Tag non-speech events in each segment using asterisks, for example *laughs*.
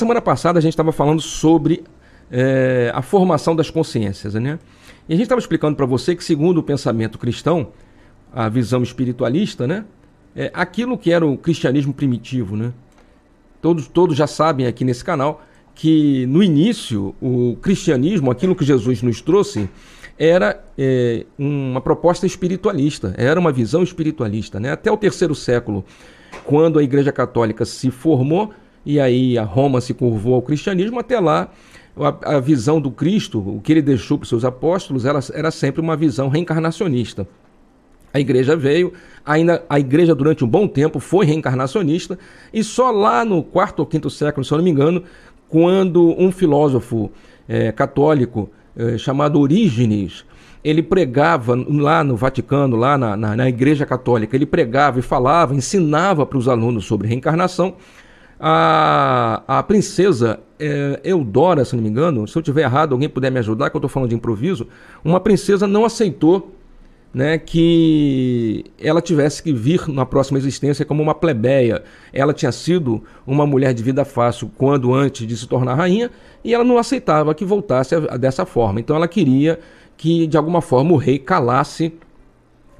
Na semana passada a gente estava falando sobre é, a formação das consciências, né? E a gente estava explicando para você que, segundo o pensamento cristão, a visão espiritualista, né? É aquilo que era o cristianismo primitivo, né? Todos, todos já sabem aqui nesse canal que no início o cristianismo, aquilo que Jesus nos trouxe, era é, uma proposta espiritualista, era uma visão espiritualista. Né? Até o terceiro século, quando a Igreja Católica se formou e aí a Roma se curvou ao cristianismo, até lá a, a visão do Cristo, o que ele deixou para os seus apóstolos, era, era sempre uma visão reencarnacionista. A igreja veio, ainda a igreja durante um bom tempo foi reencarnacionista, e só lá no quarto ou quinto século, se eu não me engano, quando um filósofo é, católico é, chamado Orígenes, ele pregava lá no Vaticano, lá na, na, na, Igreja Católica, ele pregava e falava, ensinava para os alunos sobre reencarnação. A, a princesa é, Eudora, se não me engano, se eu tiver errado, alguém puder me ajudar, que eu estou falando de improviso, uma princesa não aceitou né, que ela tivesse que vir na próxima existência como uma plebeia. Ela tinha sido uma mulher de vida fácil quando antes de se tornar rainha e ela não aceitava que voltasse a, a, dessa forma. Então ela queria que de alguma forma o rei calasse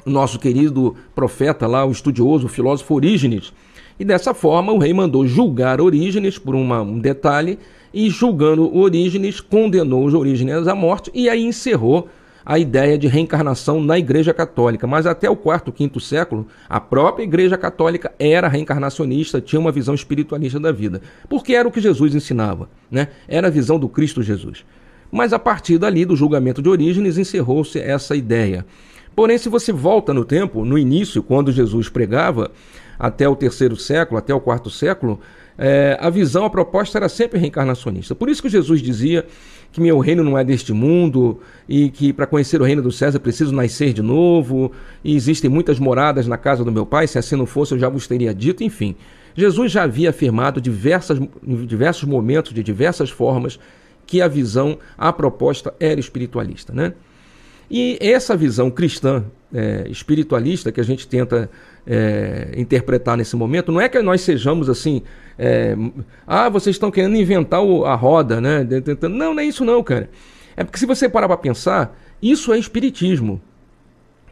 o nosso querido profeta lá, o estudioso, o filósofo Orígenes. E dessa forma o rei mandou julgar Orígenes por uma, um detalhe e julgando Orígenes condenou os Orígenes à morte e aí encerrou a ideia de reencarnação na Igreja Católica, mas até o quarto, quinto século, a própria Igreja Católica era reencarnacionista, tinha uma visão espiritualista da vida, porque era o que Jesus ensinava, né? Era a visão do Cristo Jesus. Mas a partir dali, do julgamento de Orígenes, encerrou-se essa ideia. Porém, se você volta no tempo, no início, quando Jesus pregava, até o terceiro século, até o quarto século, é, a visão, a proposta era sempre reencarnacionista. Por isso que Jesus dizia que meu reino não é deste mundo e que para conhecer o reino do César preciso nascer de novo e existem muitas moradas na casa do meu pai, se assim não fosse eu já vos teria dito, enfim. Jesus já havia afirmado diversas, em diversos momentos, de diversas formas, que a visão, a proposta era espiritualista, né? E essa visão cristã, é, espiritualista, que a gente tenta é, interpretar nesse momento, não é que nós sejamos assim, é, ah, vocês estão querendo inventar o, a roda, né? Não, não é isso não, cara. É porque se você parar para pensar, isso é espiritismo.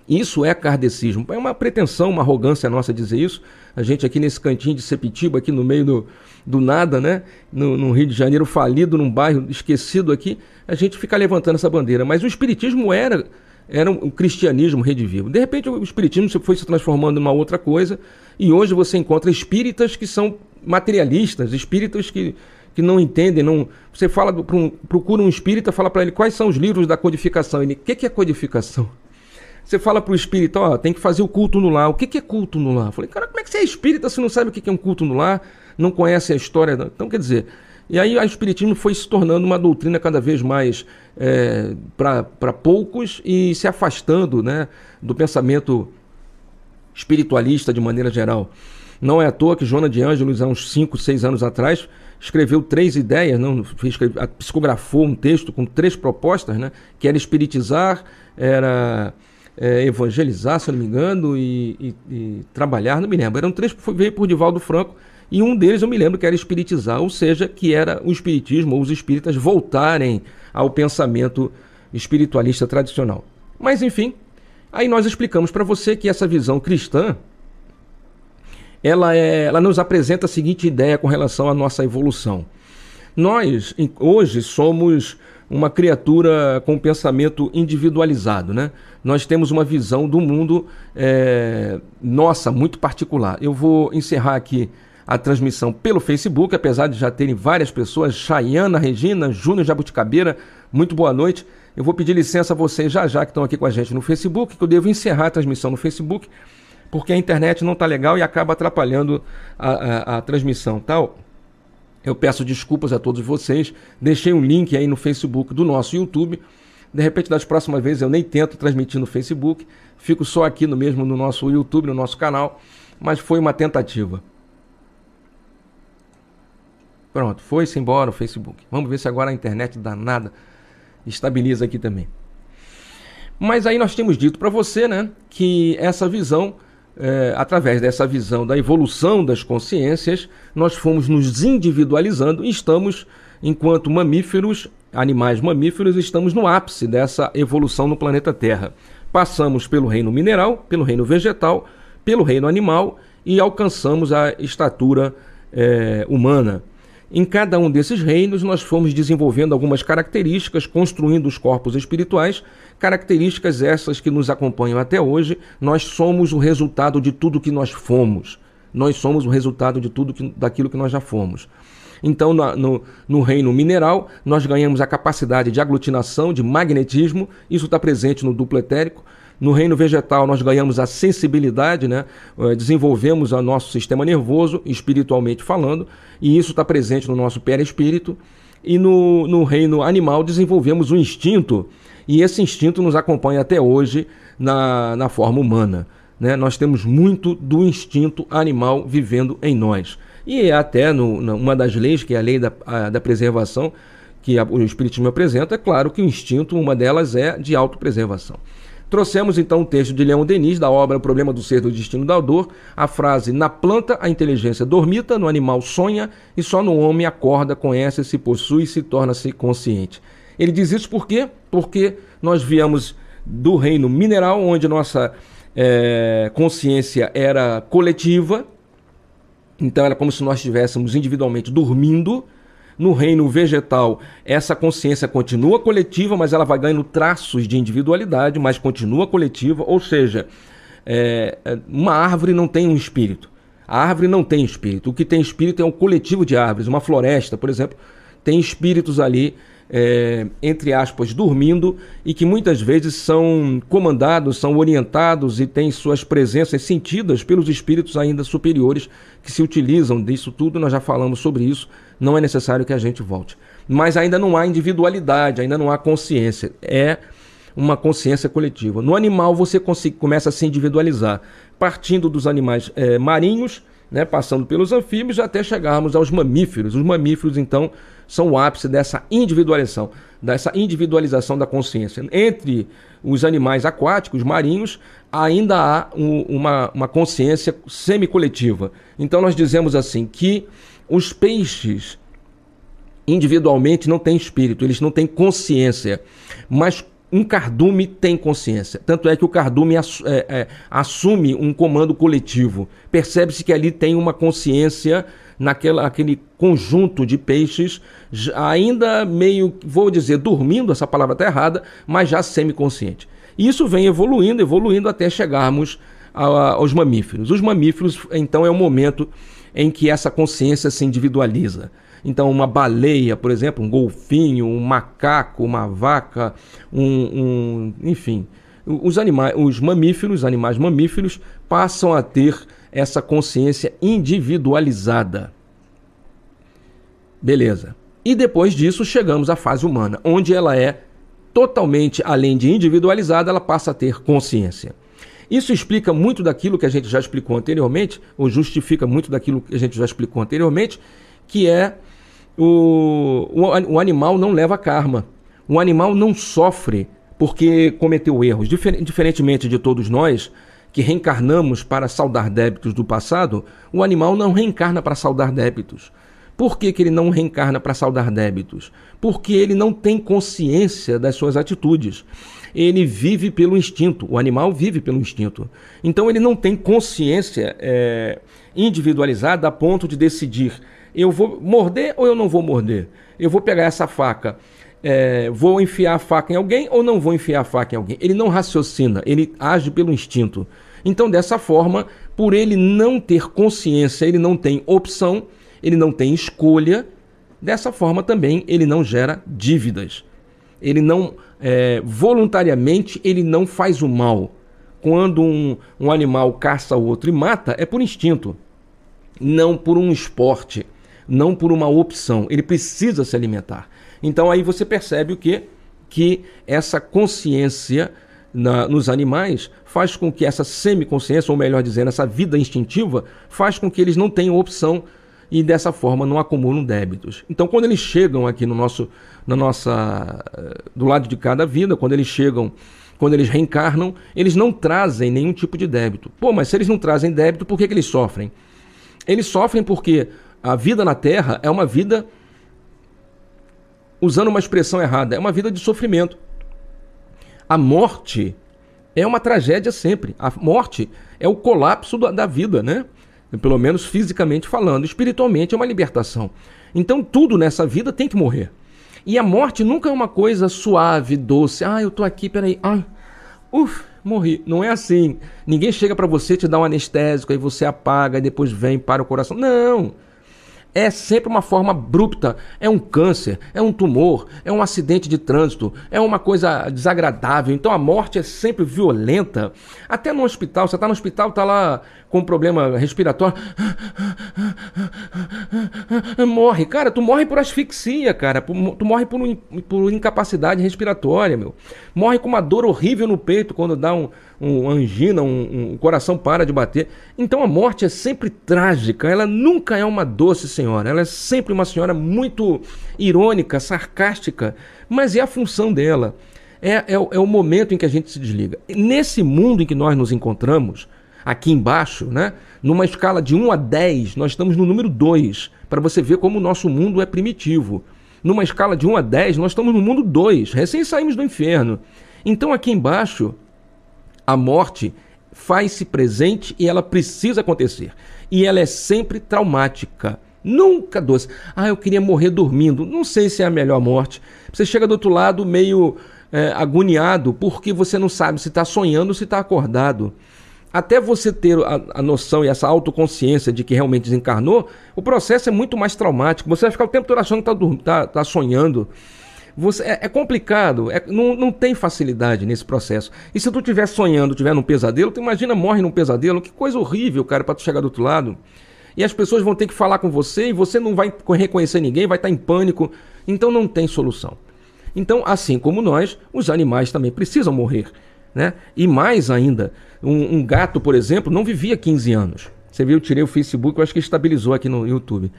Isso é kardecismo. É uma pretensão, uma arrogância nossa dizer isso. A gente aqui nesse cantinho de Sepitiba, aqui no meio do, do nada, né? No, no, Rio de Janeiro, falido, num bairro esquecido aqui, a gente fica levantando essa bandeira. Mas o espiritismo era era um cristianismo redivivo. De repente o espiritismo foi se transformando em uma outra coisa e hoje você encontra espíritas que são materialistas, espíritas que, que não entendem, não. Você fala um, procura um espírita, fala para ele quais são os livros da codificação. Ele, o que, que é codificação? Você fala para o espírita, ó, tem que fazer o culto no lar. O que, que é culto no lar? Eu falei, cara, como é que você é espírita se não sabe o que, que é um culto no lar? Não conhece a história? Então, quer dizer, e aí o Espiritismo foi se tornando uma doutrina cada vez mais é, para poucos e se afastando né, do pensamento espiritualista de maneira geral. Não é à toa que Joana de Ângelos, há uns 5, 6 anos atrás, escreveu três ideias, não, psicografou um texto com três propostas, né, que era espiritizar, era é, evangelizar, se não me engano, e, e, e, trabalhar, não me lembro. Eram três, veio por Divaldo Franco, e um deles eu me lembro que era espiritizar, ou seja, que era o espiritismo ou os espíritas voltarem ao pensamento espiritualista tradicional. Mas enfim, aí nós explicamos para você que essa visão cristã ela, é, ela nos apresenta a seguinte ideia com relação à nossa evolução. Nós hoje somos uma criatura com pensamento individualizado, né? Nós temos uma visão do mundo é, nossa, muito particular. Eu vou encerrar aqui a transmissão pelo Facebook, apesar de já terem várias pessoas, Chayana, Regina, Júnior Jabuticabeira, muito boa noite. Eu vou pedir licença a vocês já já que estão aqui com a gente no Facebook, que eu devo encerrar a transmissão no Facebook, porque a internet não está legal e acaba atrapalhando a, a, a transmissão tal. Eu peço desculpas a todos vocês. Deixei um link aí no Facebook do nosso YouTube. De repente, das próximas vezes, eu nem tento transmitir no Facebook. Fico só aqui no mesmo no nosso YouTube, no nosso canal. Mas foi uma tentativa. Pronto, foi-se embora o Facebook. Vamos ver se agora a internet danada estabiliza aqui também. Mas aí nós temos dito para você, né, que essa visão é, através dessa visão da evolução das consciências, nós fomos nos individualizando e estamos, enquanto mamíferos, animais mamíferos, estamos no ápice dessa evolução no planeta Terra. Passamos pelo reino mineral, pelo reino vegetal, pelo reino animal e alcançamos a estatura é, humana. Em cada um desses reinos, nós fomos desenvolvendo algumas características, construindo os corpos espirituais, características essas que nos acompanham até hoje. Nós somos o resultado de tudo que nós fomos. Nós somos o resultado de tudo que, daquilo que nós já fomos. Então, no, no, no, reino mineral, nós ganhamos a capacidade de aglutinação, de magnetismo, isso está presente no duplo etérico. No reino vegetal, nós ganhamos a sensibilidade, né? Eh, desenvolvemos o nosso sistema nervoso, espiritualmente falando, e isso está presente no nosso perispírito. E no, no reino animal, desenvolvemos o instinto, e esse instinto nos acompanha até hoje na, na forma humana. Né? Nós temos muito do instinto animal vivendo em nós. E é até no, uma das leis, que é a lei da, a, da preservação, que a, o Espiritismo apresenta, é claro que o instinto, uma delas é de autopreservação. Trouxemos então o texto de Leão Denis, da obra O Problema do Ser do Destino da Dor, a frase: Na planta a inteligência dormita, no animal sonha, e só no homem acorda, conhece, se possui e se torna-se consciente. Ele diz isso por quê? Porque nós viemos do reino mineral, onde nossa é, consciência era coletiva, então era como se nós estivéssemos individualmente dormindo no reino vegetal, essa consciência continua coletiva, mas ela vai ganhando traços de individualidade, mas continua coletiva. Ou seja, é, é, uma árvore não tem um espírito. A árvore não tem espírito. O que tem espírito é um coletivo de árvores. Uma floresta, por exemplo, tem espíritos ali é, entre aspas, dormindo e que muitas vezes são comandados, são orientados e têm suas presenças sentidas pelos espíritos ainda superiores que se utilizam disso tudo. Nós já falamos sobre isso, não é necessário que a gente volte. Mas ainda não há individualidade, ainda não há consciência. É uma consciência coletiva. No animal você começa a se individualizar, partindo dos animais é, marinhos né, passando pelos anfíbios até chegarmos aos mamíferos. Os mamíferos, então, são o ápice dessa individualização, dessa individualização da consciência. Entre os animais aquáticos, marinhos, ainda há um, uma, uma consciência semi-coletiva. Então, nós dizemos assim que os peixes individualmente não têm espírito, eles não têm consciência, mas um cardume tem consciência. Tanto é que o cardume é, é, assume um comando coletivo. Percebe-se que ali tem uma consciência naquela aquele conjunto de peixes, ainda meio, vou dizer, dormindo, essa palavra está errada, mas já semiconsciente. Isso vem evoluindo, evoluindo até chegarmos a, aos mamíferos. Os mamíferos, então, é o momento em que essa consciência se individualiza. Então, uma baleia, por exemplo, um golfinho, um macaco, uma vaca, um, um enfim, os animais, os mamíferos, animais mamíferos passam a ter essa consciência individualizada. Beleza. E depois disso chegamos à fase humana, onde ela é totalmente, além de individualizada, ela passa a ter consciência. Isso explica muito daquilo que a gente já explicou anteriormente, ou justifica muito daquilo que a gente já explicou anteriormente, que é o, o, o animal não leva karma. O animal não sofre porque cometeu erros. Difer diferentemente de todos nós, que reencarnamos para saldar débitos do passado, o animal não reencarna para saldar débitos. Por que, que ele não reencarna para saldar débitos? Porque ele não tem consciência das suas atitudes. Ele vive pelo instinto. O animal vive pelo instinto. Então ele não tem consciência é, individualizada a ponto de decidir eu vou morder ou eu não vou morder? Eu vou pegar essa faca, é, vou enfiar a faca em alguém ou não vou enfiar a faca em alguém? Ele não raciocina, ele age pelo instinto. Então, dessa forma, por ele não ter consciência, ele não tem opção, ele não tem escolha, dessa forma também ele não gera dívidas. Ele não, é, voluntariamente, ele não faz o mal. Quando um, um animal caça o outro e mata, é por instinto, não por um esporte não por uma opção. Ele precisa se alimentar. Então aí você percebe o que? Que essa consciência na, nos animais faz com que essa semiconsciência, ou melhor dizendo, essa vida instintiva, faz com que eles não tenham opção e dessa forma não acumulam débitos. Então, quando eles chegam aqui no nosso, na nossa, do lado de cada vida, quando eles chegam quando eles reencarnam, eles não trazem nenhum tipo de débito. Pô, mas se eles não trazem débito, por que, que eles sofrem? Eles sofrem porque a vida na Terra é uma vida, usando uma expressão errada, é uma vida de sofrimento. A morte é uma tragédia sempre. A morte é o colapso da vida, né? Pelo menos fisicamente falando. Espiritualmente é uma libertação. Então tudo nessa vida tem que morrer. E a morte nunca é uma coisa suave, doce. Ah, eu tô aqui, peraí. Ah, uf, morri. Não é assim. Ninguém chega para você, te dá um anestésico, aí você apaga, e depois vem para o coração. Não é sempre uma forma abrupta. É um câncer, é um tumor, é um acidente de trânsito, é uma coisa desagradável. Então a morte é sempre violenta. Até no hospital, você está no hospital, está lá com problema respiratório, morre. Cara, tu morre por asfixia, cara. Tu morre por, por incapacidade respiratória, meu. Morre com uma dor horrível no peito quando dá um, um angina, um, um coração para de bater. Então a morte é sempre trágica. Ela nunca é uma doce senhora. Ela é sempre uma senhora muito irônica, sarcástica. Mas é a função dela. É, é, é, o momento em que a gente se desliga. Nesse mundo em que nós nos encontramos, aqui embaixo, né? Numa escala de 1 a 10, nós estamos no número 2, para você ver como o nosso mundo é primitivo. Numa escala de 1 a 10, nós estamos no mundo 2, recém saímos do inferno. Então aqui embaixo, a morte faz-se presente e ela precisa acontecer. E ela é sempre traumática. Nunca doce. Ah, eu queria morrer dormindo. Não sei se é a melhor morte. Você chega do outro lado meio é, agoniado porque você não sabe se está sonhando ou se está acordado até você ter a, a, noção e essa autoconsciência de que realmente desencarnou, o processo é muito mais traumático. Você vai ficar o tempo todo achando que está tá, tá sonhando. Você, é, é complicado, é, não, não tem facilidade nesse processo. E se tu estiver sonhando, estiver num pesadelo, tu imagina, morre num pesadelo, que coisa horrível, cara, para tu chegar do outro lado. E as pessoas vão ter que falar com você e você não vai reconhecer ninguém, vai estar tá em pânico. Então não tem solução. Então, assim como nós, os animais também precisam morrer. Né? E mais ainda, um, um, gato, por exemplo, não vivia 15 anos. Você viu, eu tirei o Facebook, eu acho que estabilizou aqui no YouTube.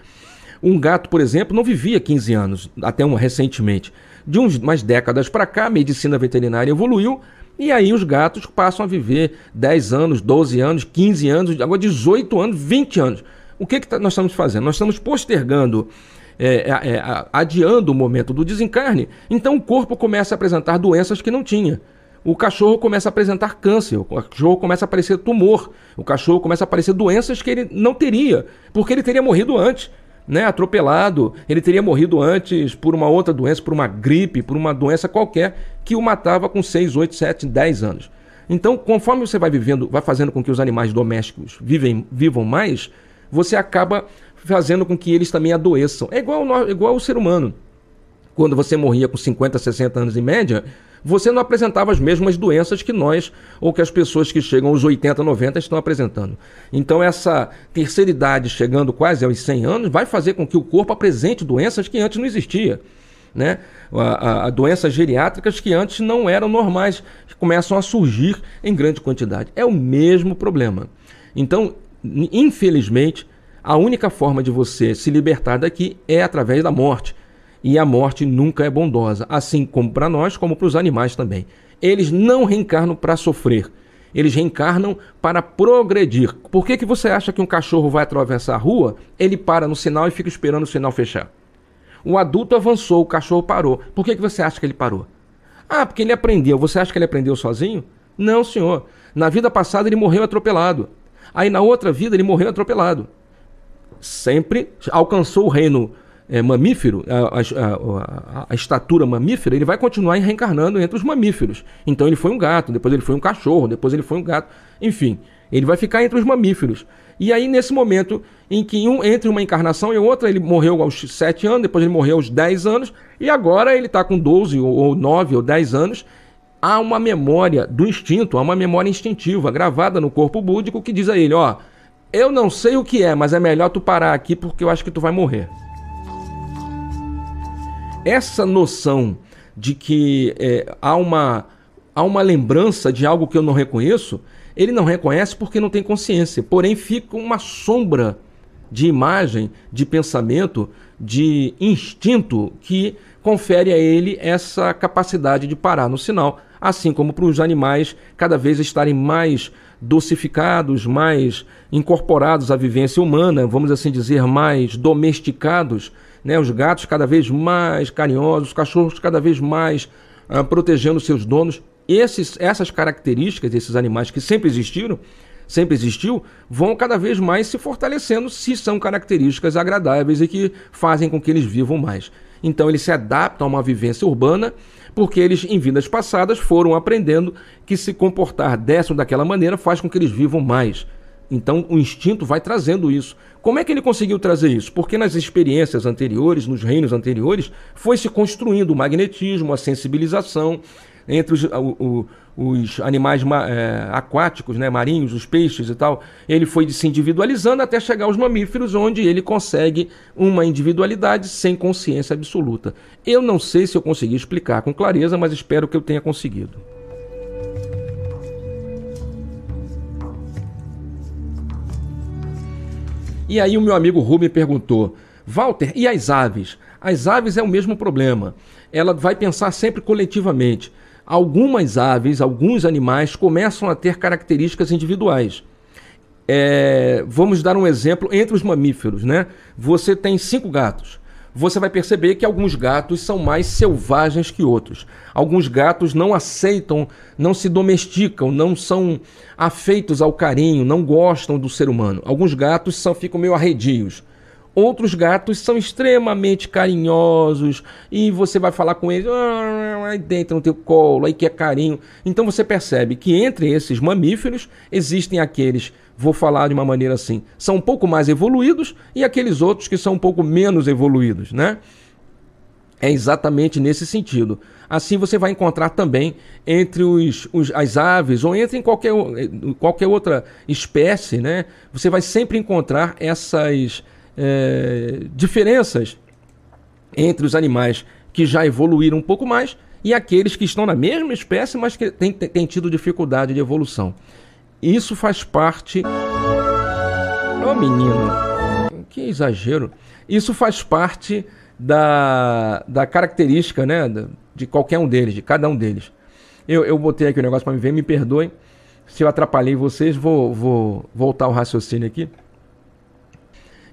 Um gato, por exemplo, não vivia 15 anos, até um, recentemente. De uns, umas décadas para cá, a medicina veterinária evoluiu e aí os gatos passam a viver 10 anos, 12 anos, 15 anos, agora 18 anos, 20 anos. O que, que tá, nós estamos fazendo? Nós estamos postergando, é, é, é, adiando o momento do desencarne, então o corpo começa a apresentar doenças que não tinha o cachorro começa a apresentar câncer, o cachorro começa a aparecer tumor, o cachorro começa a aparecer doenças que ele não teria, porque ele teria morrido antes, né, atropelado, ele teria morrido antes por uma outra doença, por uma gripe, por uma doença qualquer que o matava com 6, 8, 7, 10 anos. Então, conforme você vai vivendo, vai fazendo com que os animais domésticos vivem, vivam mais, você acaba fazendo com que eles também adoeçam. É igual, igual o ser humano. Quando você morria com 50, 60 anos em média, você não apresentava as mesmas doenças que nós ou que as pessoas que chegam aos 80, 90 estão apresentando. Então, essa terceira idade, chegando quase aos 100 anos, vai fazer com que o corpo apresente doenças que antes não existiam. Né? A, a, a, doenças geriátricas que antes não eram normais, que começam a surgir em grande quantidade. É o mesmo problema. Então, infelizmente, a única forma de você se libertar daqui é através da morte e a morte nunca é bondosa, assim como para nós, como para os animais também. Eles não reencarnam para sofrer, eles reencarnam para progredir. Por que, que você acha que um cachorro vai atravessar a rua, ele para no sinal e fica esperando o sinal fechar? O adulto avançou, o cachorro parou. Por que, que você acha que ele parou? Ah, porque ele aprendeu. Você acha que ele aprendeu sozinho? Não, senhor. Na vida passada ele morreu atropelado. Aí na outra vida ele morreu atropelado. Sempre alcançou o reino é, mamífero, a, a, a, a, estatura mamífera, ele vai continuar reencarnando entre os mamíferos. Então ele foi um gato, depois ele foi um cachorro, depois ele foi um gato, enfim, ele vai ficar entre os mamíferos. E aí, nesse momento em que um, entre uma encarnação e outra, ele morreu aos 7 anos, depois ele morreu aos 10 anos, e agora ele está com 12 ou, ou 9 ou 10 anos, há uma memória do instinto, há uma memória instintiva gravada no corpo búdico que diz a ele: Ó, eu não sei o que é, mas é melhor tu parar aqui porque eu acho que tu vai morrer essa noção de que é, há, uma, há uma lembrança de algo que eu não reconheço, ele não reconhece porque não tem consciência. Porém, fica uma sombra de imagem, de pensamento, de instinto que confere a ele essa capacidade de parar no sinal assim como para os animais cada vez estarem mais docificados, mais incorporados à vivência humana, vamos assim dizer, mais domesticados, né? os gatos cada vez mais carinhosos, os cachorros cada vez mais uh, protegendo seus donos. Esses, essas características desses animais que sempre existiram, sempre existiu, vão cada vez mais se fortalecendo se são características agradáveis e que fazem com que eles vivam mais. Então eles se adaptam a uma vivência urbana porque eles, em vidas passadas, foram aprendendo que se comportar dessa ou daquela maneira faz com que eles vivam mais. Então o instinto vai trazendo isso. Como é que ele conseguiu trazer isso? Porque nas experiências anteriores, nos reinos anteriores, foi se construindo o magnetismo, a sensibilização, entre os, o, o, os animais é, aquáticos, né, marinhos, os peixes e tal, ele foi se individualizando até chegar aos mamíferos, onde ele consegue uma individualidade sem consciência absoluta. Eu não sei se eu consegui explicar com clareza, mas espero que eu tenha conseguido. E aí o meu amigo Rubem perguntou: Walter, e as aves? As aves é o mesmo problema. Ela vai pensar sempre coletivamente algumas aves, alguns animais começam a ter características individuais. É, vamos dar um exemplo entre os mamíferos, né? Você tem cinco gatos. Você vai perceber que alguns gatos são mais selvagens que outros. Alguns gatos não aceitam, não se domesticam, não são afeitos ao carinho, não gostam do ser humano. Alguns gatos são, ficam meio arredios. Outros gatos são extremamente carinhosos e você vai falar com eles, ah, aí dentro no teu colo, aí que é carinho. Então você percebe que entre esses mamíferos existem aqueles, vou falar de uma maneira assim, são um pouco mais evoluídos e aqueles outros que são um pouco menos evoluídos, né? É exatamente nesse sentido. Assim você vai encontrar também entre os, os, as aves ou entre em qualquer, qualquer outra espécie, né? Você vai sempre encontrar essas é, diferenças entre os animais que já evoluíram um pouco mais e aqueles que estão na mesma espécie, mas que têm tido dificuldade de evolução. Isso faz parte. Ô oh, menino, que exagero! Isso faz parte da, da característica né, de qualquer um deles, de cada um deles. Eu, eu botei aqui o um negócio para me ver, me perdoem. Se eu atrapalhei vocês, vou, vou voltar o raciocínio aqui.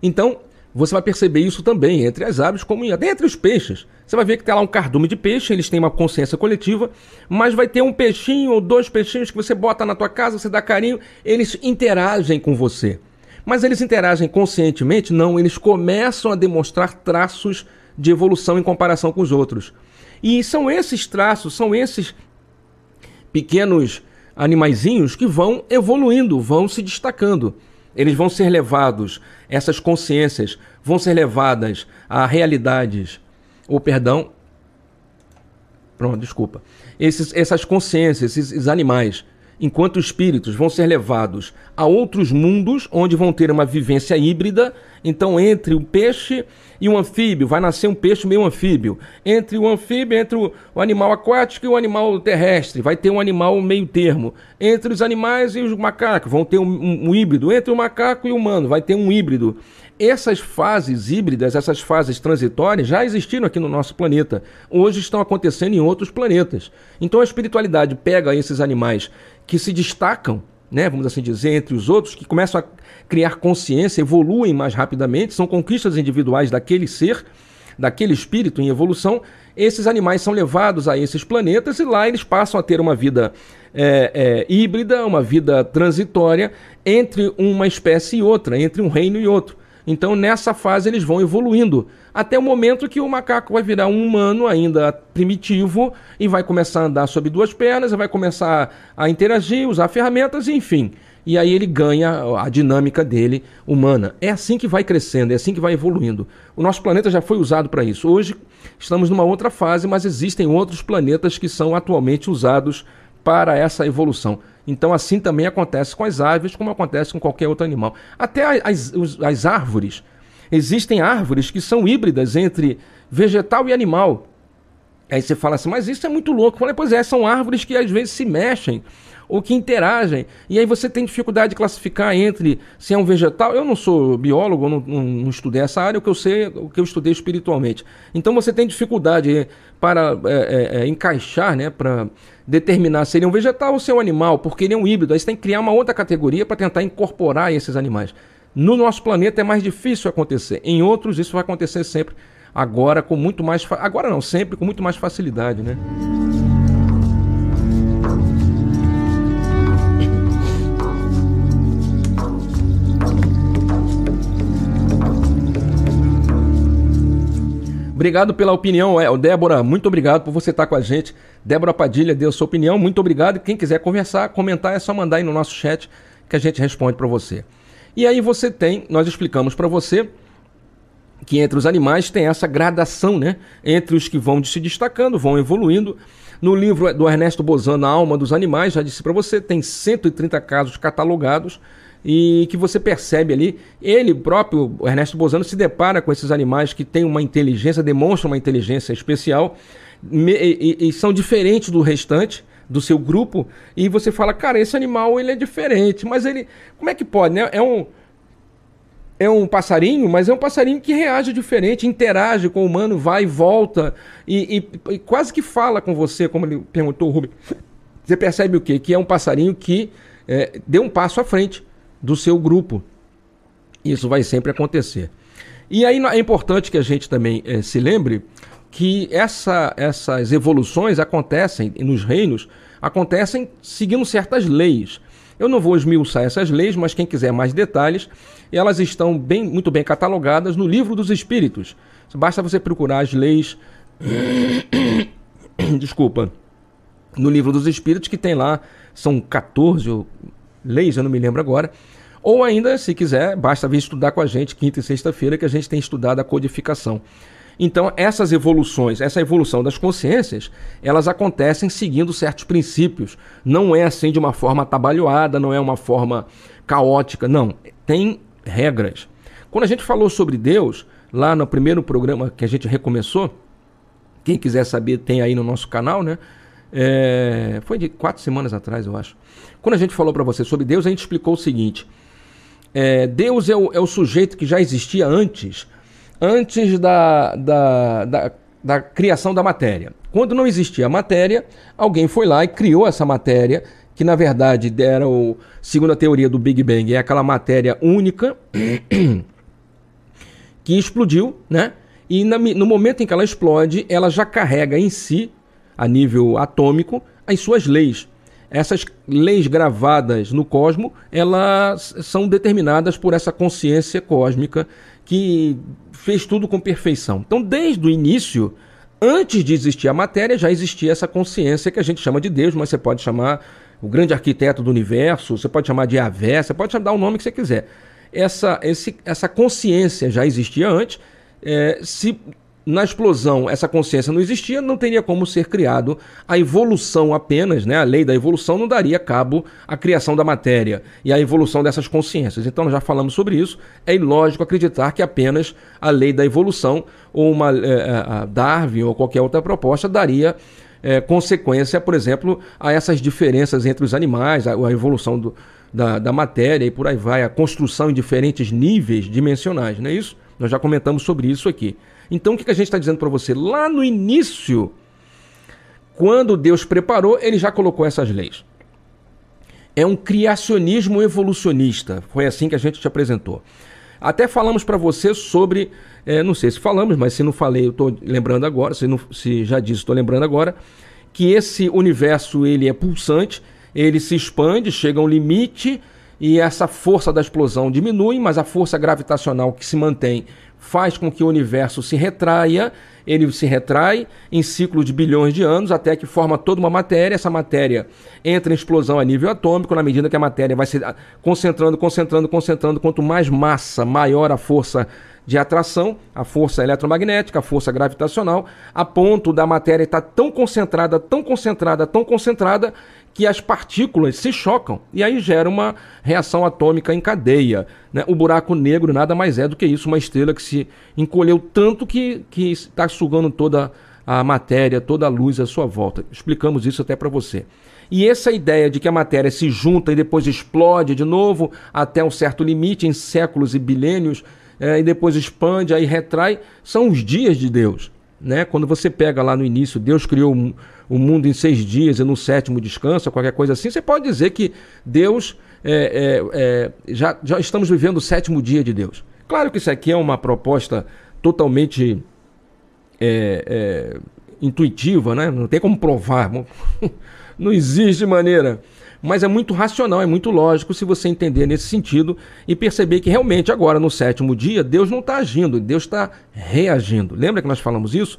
Então, você vai perceber isso também entre as aves, como até entre os peixes. Você vai ver que tem lá um cardume de peixe, eles têm uma consciência coletiva, mas vai ter um peixinho ou dois peixinhos que você bota na tua casa, você dá carinho, eles interagem com você. Mas eles interagem conscientemente? Não, eles começam a demonstrar traços de evolução em comparação com os outros. E são esses traços, são esses pequenos animaizinhos que vão evoluindo, vão se destacando. Eles vão ser levados, essas consciências vão ser levadas a realidades, ou perdão, pronto, desculpa. Esses, essas consciências, esses animais, enquanto espíritos, vão ser levados a outros mundos onde vão ter uma vivência híbrida. Então, entre o peixe e um anfíbio, vai nascer um peixe meio anfíbio. Entre o anfíbio, entre o, animal aquático e o animal terrestre, vai ter um animal meio termo. Entre os animais e os macacos, vão ter um, um, um híbrido. Entre o macaco e o humano, vai ter um híbrido. Essas fases híbridas, essas fases transitórias já existiram aqui no nosso planeta. Hoje estão acontecendo em outros planetas. Então a espiritualidade pega esses animais que se destacam né, vamos assim dizer, entre os outros, que começam a criar consciência, evoluem mais rapidamente, são conquistas individuais daquele ser, daquele espírito em evolução. Esses animais são levados a esses planetas e lá eles passam a ter uma vida é, é, híbrida, uma vida transitória entre uma espécie e outra, entre um reino e outro. Então, nessa fase, eles vão evoluindo até o momento que o macaco vai virar um humano ainda primitivo e vai começar a andar sobre duas pernas, vai começar a interagir, usar ferramentas, enfim. E aí ele ganha a dinâmica dele humana. É assim que vai crescendo, é assim que vai evoluindo. O nosso planeta já foi usado para isso. Hoje estamos numa outra fase, mas existem outros planetas que são atualmente usados para essa evolução. Então, assim também acontece com as aves, como acontece com qualquer outro animal. Até as, as árvores. Existem árvores que são híbridas entre vegetal e animal. Aí você fala assim, mas isso é muito louco. Eu falei, pois é, são árvores que às vezes se mexem. Ou que interagem. E aí você tem dificuldade de classificar entre se é um vegetal. Eu não sou biólogo, não, não, não estudei essa área, o que eu sei, o que eu estudei espiritualmente. Então você tem dificuldade para é, é, é, encaixar, né, para determinar se ele é um vegetal ou se é um animal, porque ele é um híbrido. Aí você tem que criar uma outra categoria para tentar incorporar esses animais. No nosso planeta é mais difícil acontecer. Em outros isso vai acontecer sempre. Agora com muito mais, agora não, sempre com muito mais facilidade, né? Obrigado pela opinião, é, Débora. Muito obrigado por você estar com a gente. Débora Padilha deu sua opinião. Muito obrigado. Quem quiser conversar, comentar, é só mandar aí no nosso chat que a gente responde para você. E aí você tem, nós explicamos para você que entre os animais tem essa gradação, né? Entre os que vão se destacando, vão evoluindo. No livro do Ernesto Bozano, A Alma dos Animais, já disse para você, tem 130 casos catalogados e que você percebe ali, ele próprio, Ernesto Bozano, se depara com esses animais que têm uma inteligência, demonstram uma inteligência especial e, e, e são diferentes do restante do seu grupo e você fala, cara, esse animal ele é diferente, mas ele, como é que pode, né? É um é um passarinho, mas é um passarinho que reage diferente, interage com o humano, vai e volta e, e, e quase que fala com você, como ele perguntou o Rubem. Você percebe o quê? Que é um passarinho que é, deu um passo à frente do seu grupo. Isso vai sempre acontecer. E aí é importante que a gente também é, se lembre que essa, essas evoluções acontecem nos reinos, acontecem seguindo certas leis. Eu não vou esmiuçar essas leis, mas quem quiser mais detalhes, elas estão bem, muito bem catalogadas no livro dos Espíritos. Basta você procurar as leis. *coughs* Desculpa. No livro dos Espíritos, que tem lá, são 14 leis, eu não me lembro agora. Ou ainda, se quiser, basta vir estudar com a gente quinta e sexta-feira, que a gente tem estudado a codificação. Então, essas evoluções, essa evolução das consciências, elas acontecem seguindo certos princípios. Não é assim de uma forma atabalhoada, não é uma forma caótica, não. Tem regras. Quando a gente falou sobre Deus, lá no primeiro programa que a gente recomeçou, quem quiser saber tem aí no nosso canal, né? É, foi de quatro semanas atrás, eu acho. Quando a gente falou para você sobre Deus, a gente explicou o seguinte: é, Deus é o, é o sujeito que já existia antes antes da, da, da, da criação da matéria. Quando não existia a matéria, alguém foi lá e criou essa matéria, que na verdade era o, segundo a teoria do Big Bang, é aquela matéria única *clears throat* que explodiu, né? E na, no momento em que ela explode, ela já carrega em si, a nível atômico, as suas leis. Essas leis gravadas no cosmo, elas são determinadas por essa consciência cósmica que fez tudo com perfeição. Então, desde o início, antes de existir a matéria, já existia essa consciência que a gente chama de Deus, mas você pode chamar o grande arquiteto do universo, você pode chamar de Avé, você pode dar o nome que você quiser. Essa, esse, essa consciência já existia antes. É, se na explosão essa consciência não existia, não teria como ser criado a evolução apenas, né? A lei da evolução não daria cabo à criação da matéria e à evolução dessas consciências. Então já falamos sobre isso. É ilógico acreditar que apenas a lei da evolução ou uma é, Darwin ou qualquer outra proposta daria é, consequência, por exemplo, a essas diferenças entre os animais, a, a evolução do, da, da matéria e por aí vai, a construção em diferentes níveis dimensionais, não é isso? Nós já comentamos sobre isso aqui. Então o que a gente está dizendo para você? Lá no início, quando Deus preparou, ele já colocou essas leis. É um criacionismo evolucionista. Foi assim que a gente te apresentou. Até falamos para você sobre, é, não sei se falamos, mas se não falei, eu estou lembrando agora, se, não, se já disse, estou lembrando agora, que esse universo ele é pulsante, ele se expande, chega a um limite e essa força da explosão diminui, mas a força gravitacional que se mantém faz com que o universo se retraia, ele se retrai em ciclo de bilhões de anos até que forma toda uma matéria. Essa matéria entra em explosão a nível atômico, na medida que a matéria vai se concentrando, concentrando, concentrando. Quanto mais massa, maior a força de atração, a força eletromagnética, a força gravitacional, a ponto da matéria estar tão concentrada, tão concentrada, tão concentrada, que as partículas se chocam e aí gera uma reação atômica em cadeia. Né? O buraco negro nada mais é do que isso, uma estrela que se encolheu tanto que está sugando toda a matéria, toda a luz à sua volta. Explicamos isso até para você. E essa ideia de que a matéria se junta e depois explode de novo até um certo limite, em séculos e bilênios, é, e depois expande, aí retrai, são os dias de Deus. Né? Quando você pega lá no início, Deus criou o mundo em seis dias e no sétimo descansa, qualquer coisa assim, você pode dizer que Deus é, é, é, já, já estamos vivendo o sétimo dia de Deus. Claro que isso aqui é uma proposta totalmente é, é, intuitiva, né? não tem como provar, *laughs* não existe maneira. Mas é muito racional, é muito lógico se você entender nesse sentido e perceber que realmente agora no sétimo dia Deus não está agindo, Deus está reagindo. Lembra que nós falamos isso?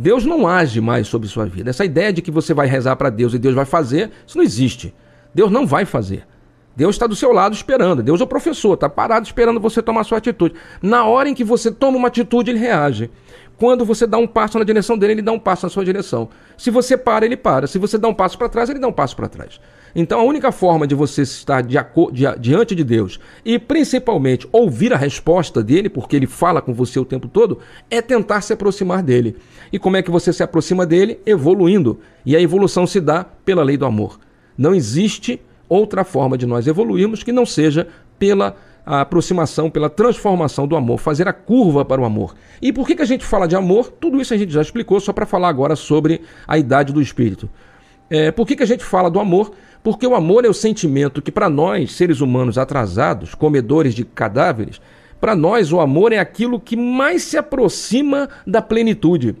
Deus não age mais sobre sua vida. Essa ideia de que você vai rezar para Deus e Deus vai fazer, isso não existe. Deus não vai fazer. Deus está do seu lado esperando. Deus é o professor, está parado esperando você tomar sua atitude. Na hora em que você toma uma atitude, ele reage. Quando você dá um passo na direção dele, ele dá um passo na sua direção. Se você para, ele para. Se você dá um passo para trás, ele dá um passo para trás. Então a única forma de você estar di diante de Deus e principalmente ouvir a resposta dele, porque ele fala com você o tempo todo, é tentar se aproximar dele. E como é que você se aproxima dele? Evoluindo. E a evolução se dá pela lei do amor. Não existe outra forma de nós evoluirmos que não seja pela aproximação, pela transformação do amor, fazer a curva para o amor. E por que, que a gente fala de amor? Tudo isso a gente já explicou, só para falar agora sobre a idade do espírito. É, por que, que a gente fala do amor? Porque o amor é o sentimento que, para nós, seres humanos atrasados, comedores de cadáveres, para nós o amor é aquilo que mais se aproxima da plenitude.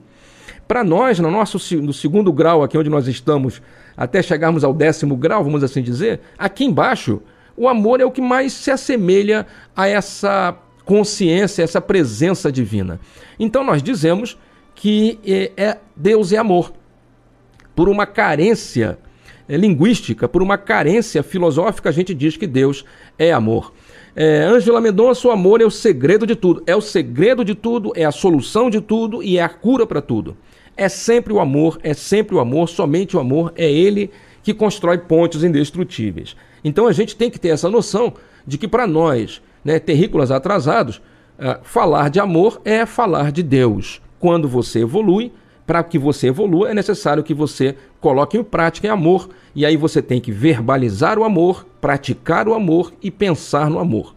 Para nós, no nosso no segundo grau, aqui onde nós estamos, até chegarmos ao décimo grau, vamos assim dizer, aqui embaixo, o amor é o que mais se assemelha a essa consciência, essa presença divina. Então nós dizemos que é, é Deus é amor. Por uma carência é, linguística, por uma carência filosófica, a gente diz que Deus é amor. É, Ângela Mendonça, o amor é o segredo de tudo. É o segredo de tudo, é a solução de tudo e é a cura para tudo. É sempre o amor, é sempre o amor, somente o amor, é ele que constrói pontes indestrutíveis. Então a gente tem que ter essa noção de que para nós, né, terrícolas atrasados, uh, falar de amor é falar de Deus. Quando você evolui, para que você evolua, é necessário que você coloque em prática em amor. E aí você tem que verbalizar o amor, praticar o amor e pensar no amor.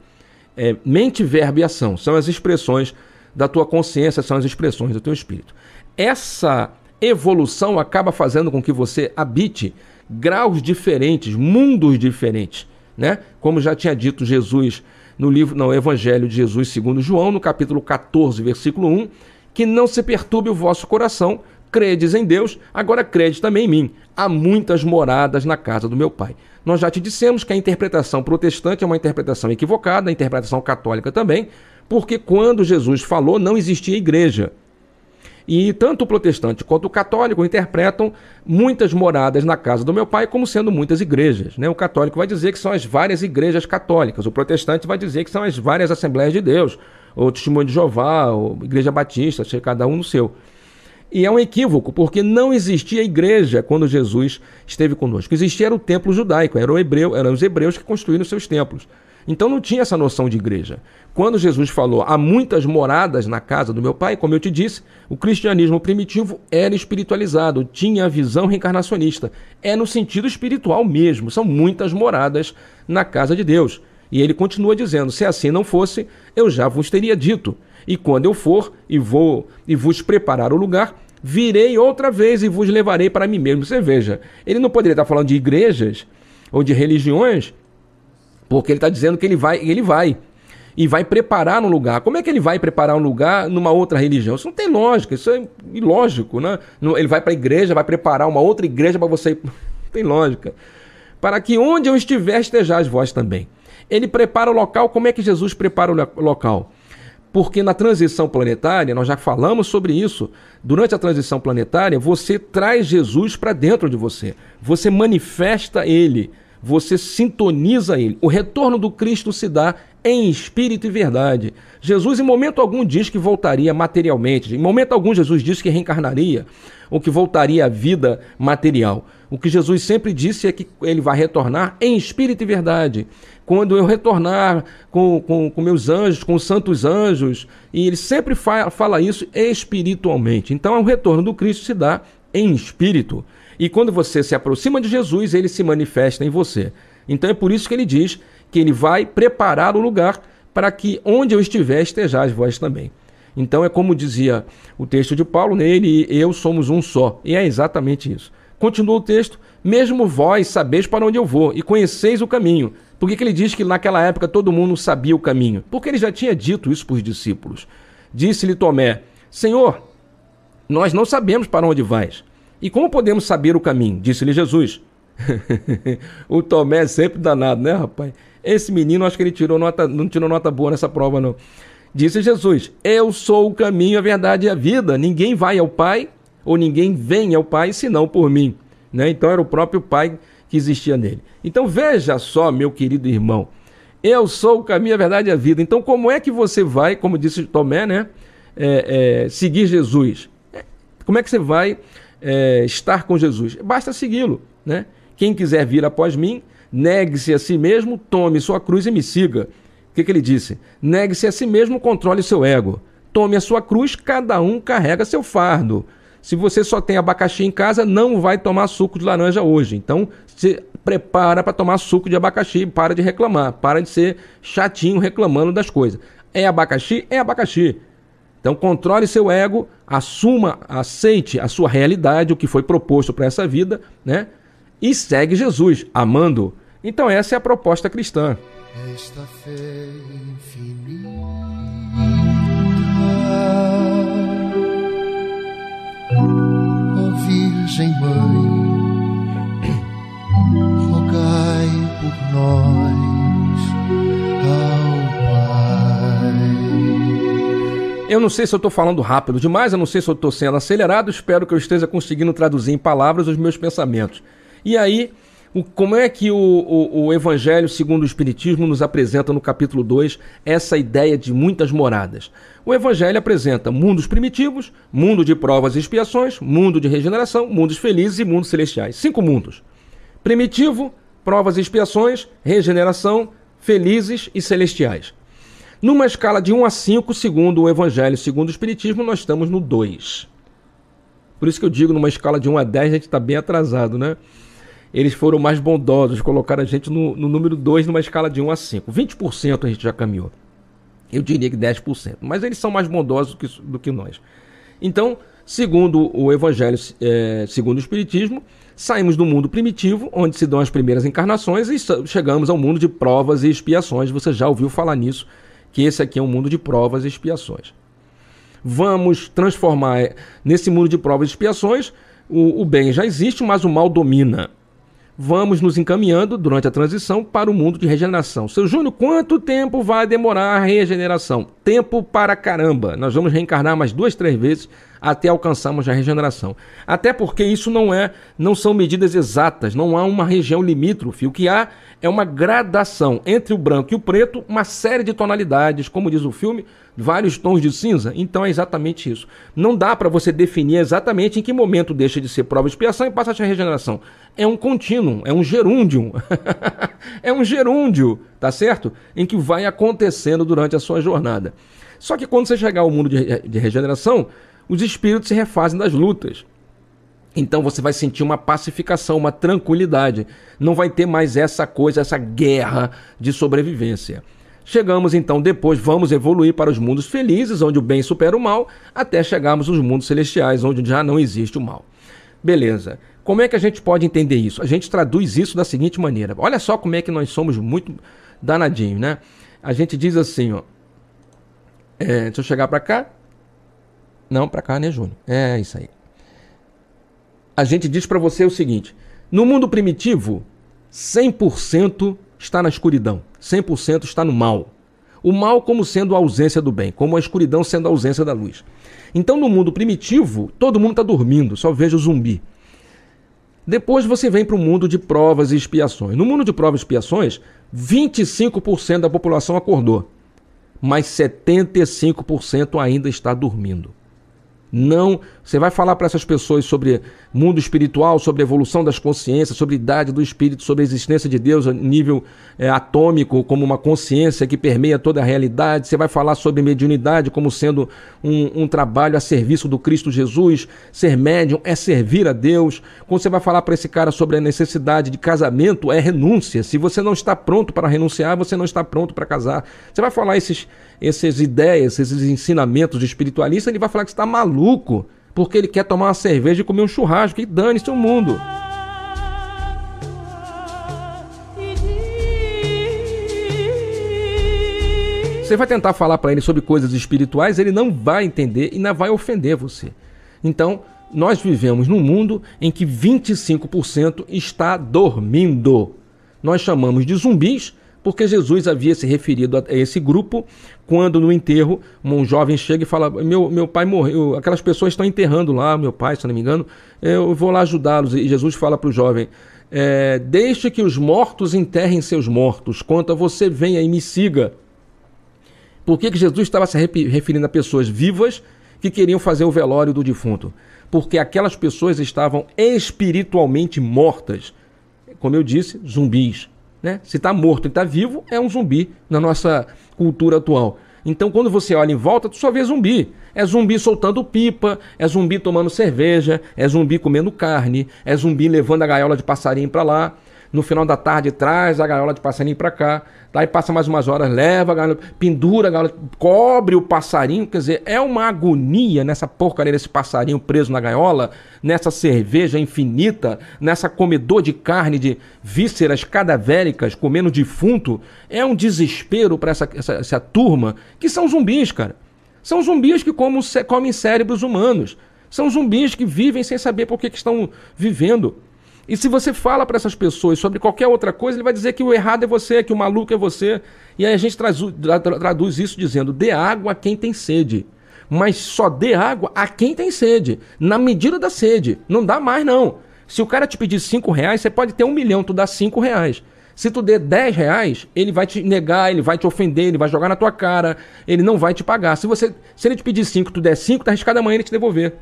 É, mente, verbo e ação são as expressões da tua consciência, são as expressões do teu espírito essa evolução acaba fazendo com que você habite graus diferentes, mundos diferentes, né? Como já tinha dito Jesus no livro, no Evangelho de Jesus segundo João, no capítulo 14, versículo 1, que não se perturbe o vosso coração, credes em Deus, agora credes também em mim. Há muitas moradas na casa do meu Pai. Nós já te dissemos que a interpretação protestante é uma interpretação equivocada, a interpretação católica também, porque quando Jesus falou não existia igreja. E tanto o protestante quanto o católico interpretam muitas moradas na casa do meu pai como sendo muitas igrejas. Né? O católico vai dizer que são as várias igrejas católicas, o protestante vai dizer que são as várias Assembleias de Deus, ou Testemunho de Jeová, ou Igreja Batista, cada um no seu. E é um equívoco, porque não existia igreja quando Jesus esteve conosco. Existia era o templo judaico, era o hebreu, eram os hebreus que construíram seus templos. Então não tinha essa noção de igreja. Quando Jesus falou há muitas moradas na casa do meu pai, como eu te disse, o cristianismo primitivo era espiritualizado, tinha a visão reencarnacionista. É no sentido espiritual mesmo, são muitas moradas na casa de Deus. E ele continua dizendo: se assim não fosse, eu já vos teria dito. E quando eu for e vou e vos preparar o lugar, virei outra vez e vos levarei para mim mesmo. Você veja, ele não poderia estar falando de igrejas ou de religiões, porque ele está dizendo que ele vai, ele vai e vai preparar um lugar. Como é que ele vai preparar um lugar numa outra religião? Isso não tem lógica, isso é ilógico, né? Ele vai para a igreja, vai preparar uma outra igreja para você. *laughs* Não tem lógica. Para que onde eu estiver estejais vós também. Ele prepara o local, como é que Jesus prepara o local? Porque na transição planetária, nós já falamos sobre isso. Durante a transição planetária, você traz Jesus para dentro de você. Você manifesta ele você sintoniza ele. O retorno do Cristo se dá em espírito e verdade. Jesus, em momento algum, diz que voltaria materialmente. Em momento algum, Jesus diz que reencarnaria ou que voltaria à vida material. O que Jesus sempre disse é que ele vai retornar em espírito e verdade. Quando eu retornar com, com, com meus anjos, com os santos anjos, e ele sempre fala, fala isso espiritualmente. Então, o retorno do Cristo se dá em espírito. E quando você se aproxima de Jesus, ele se manifesta em você. Então é por isso que ele diz que ele vai preparar o lugar para que onde eu estiver estejais vós também. Então é como dizia o texto de Paulo, nele e eu somos um só. E é exatamente isso. Continua o texto, mesmo vós sabeis para onde eu vou e conheceis o caminho. Por que, que ele diz que naquela época todo mundo sabia o caminho? Porque ele já tinha dito isso para os discípulos. Disse-lhe Tomé: Senhor, nós não sabemos para onde vais. E como podemos saber o caminho? Disse-lhe Jesus. *laughs* o Tomé é sempre danado, né, rapaz? Esse menino, acho que ele tirou nota, não tirou nota boa nessa prova, não. Disse Jesus: Eu sou o caminho, a verdade e a vida. Ninguém vai ao Pai, ou ninguém vem ao Pai, senão por mim. Né? Então era o próprio Pai que existia nele. Então veja só, meu querido irmão. Eu sou o caminho, a verdade e a vida. Então, como é que você vai, como disse Tomé, né? É, é, seguir Jesus? Como é que você vai é, estar com Jesus? Basta segui-lo, né? Quem quiser vir após mim, negue-se a si mesmo, tome sua cruz e me siga. O que, que ele disse? Negue-se a si mesmo, controle seu ego. Tome a sua cruz, cada um carrega seu fardo. Se você só tem abacaxi em casa, não vai tomar suco de laranja hoje. Então, se prepara para tomar suco de abacaxi, para de reclamar, para de ser chatinho reclamando das coisas. É abacaxi? É abacaxi. Então, controle seu ego, assuma, aceite a sua realidade, o que foi proposto para essa vida, né? E segue Jesus, amando. Então, essa é a proposta cristã. Esta fé infinita, ó Virgem Mãe, Eu não sei se eu estou falando rápido demais, eu não sei se eu estou sendo acelerado, espero que eu esteja conseguindo traduzir em palavras os meus pensamentos. E aí, como é que o, o, o, Evangelho segundo o Espiritismo nos apresenta no capítulo 2 essa ideia de muitas moradas? O Evangelho apresenta mundos primitivos, mundo de provas e expiações, mundo de regeneração, mundos felizes e mundos celestiais. Cinco mundos. Primitivo, provas e expiações, regeneração, felizes e celestiais. Numa escala de 1 a 5, segundo o Evangelho segundo o Espiritismo, nós estamos no 2. Por isso que eu digo, numa escala de 1 a 10, a gente está bem atrasado, né? eles foram mais bondosos, colocaram a gente no, no número 2 numa escala de 1 a 5. 20% a gente já caminhou. Eu diria que 10%. Mas eles são mais bondosos do que, do que nós. Então, segundo o Evangelho, é, segundo o Espiritismo, saímos do mundo primitivo, onde se dão as primeiras encarnações, e chegamos ao mundo de provas e expiações. Você já ouviu falar nisso, que esse aqui é um mundo de provas e expiações. Vamos transformar é, nesse mundo de provas e expiações. O, o bem já existe, mas o mal domina vamos nos encaminhando durante a transição para o mundo de regeneração. Seu Júnior, quanto tempo vai demorar a regeneração? Tempo para caramba. Nós vamos reencarnar mais duas, três vezes até alcançarmos a regeneração. Até porque isso não é, não são medidas exatas, não há uma região limítrofe. O que há é uma gradação entre o branco e o preto, uma série de tonalidades, como diz o filme, vários tons de cinza. Então é exatamente isso. Não dá para você definir exatamente em que momento deixa de ser prova de expiação e passa a ser regeneração. É um contínuo, é um gerúndio. *laughs* é um gerúndio, tá certo? Em que vai acontecendo durante a sua jornada. Só que quando você chegar ao mundo de, de regeneração, os espíritos se refazem das lutas. Então você vai sentir uma pacificação, uma tranquilidade. Não vai ter mais essa coisa, essa guerra de sobrevivência. Chegamos então depois, vamos evoluir para os mundos felizes, onde o bem supera o mal, até chegarmos aos mundos celestiais, onde já não existe o mal. Beleza. Como é que a gente pode entender isso? A gente traduz isso da seguinte maneira. Olha só como é que nós somos muito danadinhos, né? A gente diz assim, ó. É, deixa eu chegar para cá. Não, para cá, né, Júnior? É isso aí. A gente diz para você o seguinte: no mundo primitivo, 100% está na escuridão, 100% está no mal. O mal como sendo a ausência do bem, como a escuridão sendo a ausência da luz. Então, no mundo primitivo, todo mundo está dormindo, só vejo zumbi. Depois você vem para o mundo de provas e expiações. No mundo de provas e expiações, 25% da população acordou, mas 75% ainda está dormindo. Não, você vai falar para essas pessoas sobre mundo espiritual, sobre evolução das consciências, sobre idade do espírito, sobre a existência de Deus a nível é, atômico, como uma consciência que permeia toda a realidade. Você vai falar sobre mediunidade como sendo um, um trabalho a serviço do Cristo Jesus. Ser médium é servir a Deus. Quando você vai falar para esse cara sobre a necessidade de casamento, é renúncia. Se você não está pronto para renunciar, você não está pronto para casar. Você vai falar esses essas ideias, esses ensinamentos de espiritualista, ele vai falar que você está maluco, porque ele quer tomar uma cerveja e comer um churrasco, e dane-se o mundo. Você vai tentar falar para ele sobre coisas espirituais, ele não vai entender e ainda vai ofender você. Então, nós vivemos num mundo em que 25% está dormindo. Nós chamamos de zumbis porque Jesus havia se referido a esse grupo quando no enterro um jovem chega e fala: Meu, meu pai morreu, aquelas pessoas estão enterrando lá, meu pai, se não me engano, eu vou lá ajudá-los. E Jesus fala para o jovem: é, Deixe que os mortos enterrem seus mortos, quanto a você venha e me siga. Por que, que Jesus estava se referindo a pessoas vivas que queriam fazer o velório do defunto? Porque aquelas pessoas estavam espiritualmente mortas. Como eu disse, zumbis né? Se está morto e está vivo, é um zumbi na nossa cultura atual. Então, quando você olha em volta, tu só vê zumbi. É zumbi soltando pipa, é zumbi tomando cerveja, é zumbi comendo carne, é zumbi levando a gaiola de passarinho para lá no final da tarde traz a gaiola de passarinho para cá, daí passa mais umas horas, leva a gaiola, pendura a gaiola, cobre o passarinho, quer dizer, é uma agonia nessa porcaria desse passarinho preso na gaiola, nessa cerveja infinita, nessa comedor de carne de vísceras cadavéricas, comendo defunto, é um desespero para essa, essa, essa turma, que são zumbis, cara. São zumbis que comem, comem cérebros humanos. São zumbis que vivem sem saber por que, que estão vivendo. E se você fala para essas pessoas sobre qualquer outra coisa, ele vai dizer que o errado é você, que o maluco é você. E aí a gente traz, traduz isso dizendo: dê água a quem tem sede. Mas só dê água a quem tem sede, na medida da sede. Não dá mais, não. Se o cara te pedir cinco reais, você pode ter um milhão, tu dá cinco reais. Se tu der 10 reais, ele vai te negar, ele vai te ofender, ele vai jogar na tua cara, ele não vai te pagar. Se você, se ele te pedir 5, tu der 5, tá arriscado amanhã ele te devolver.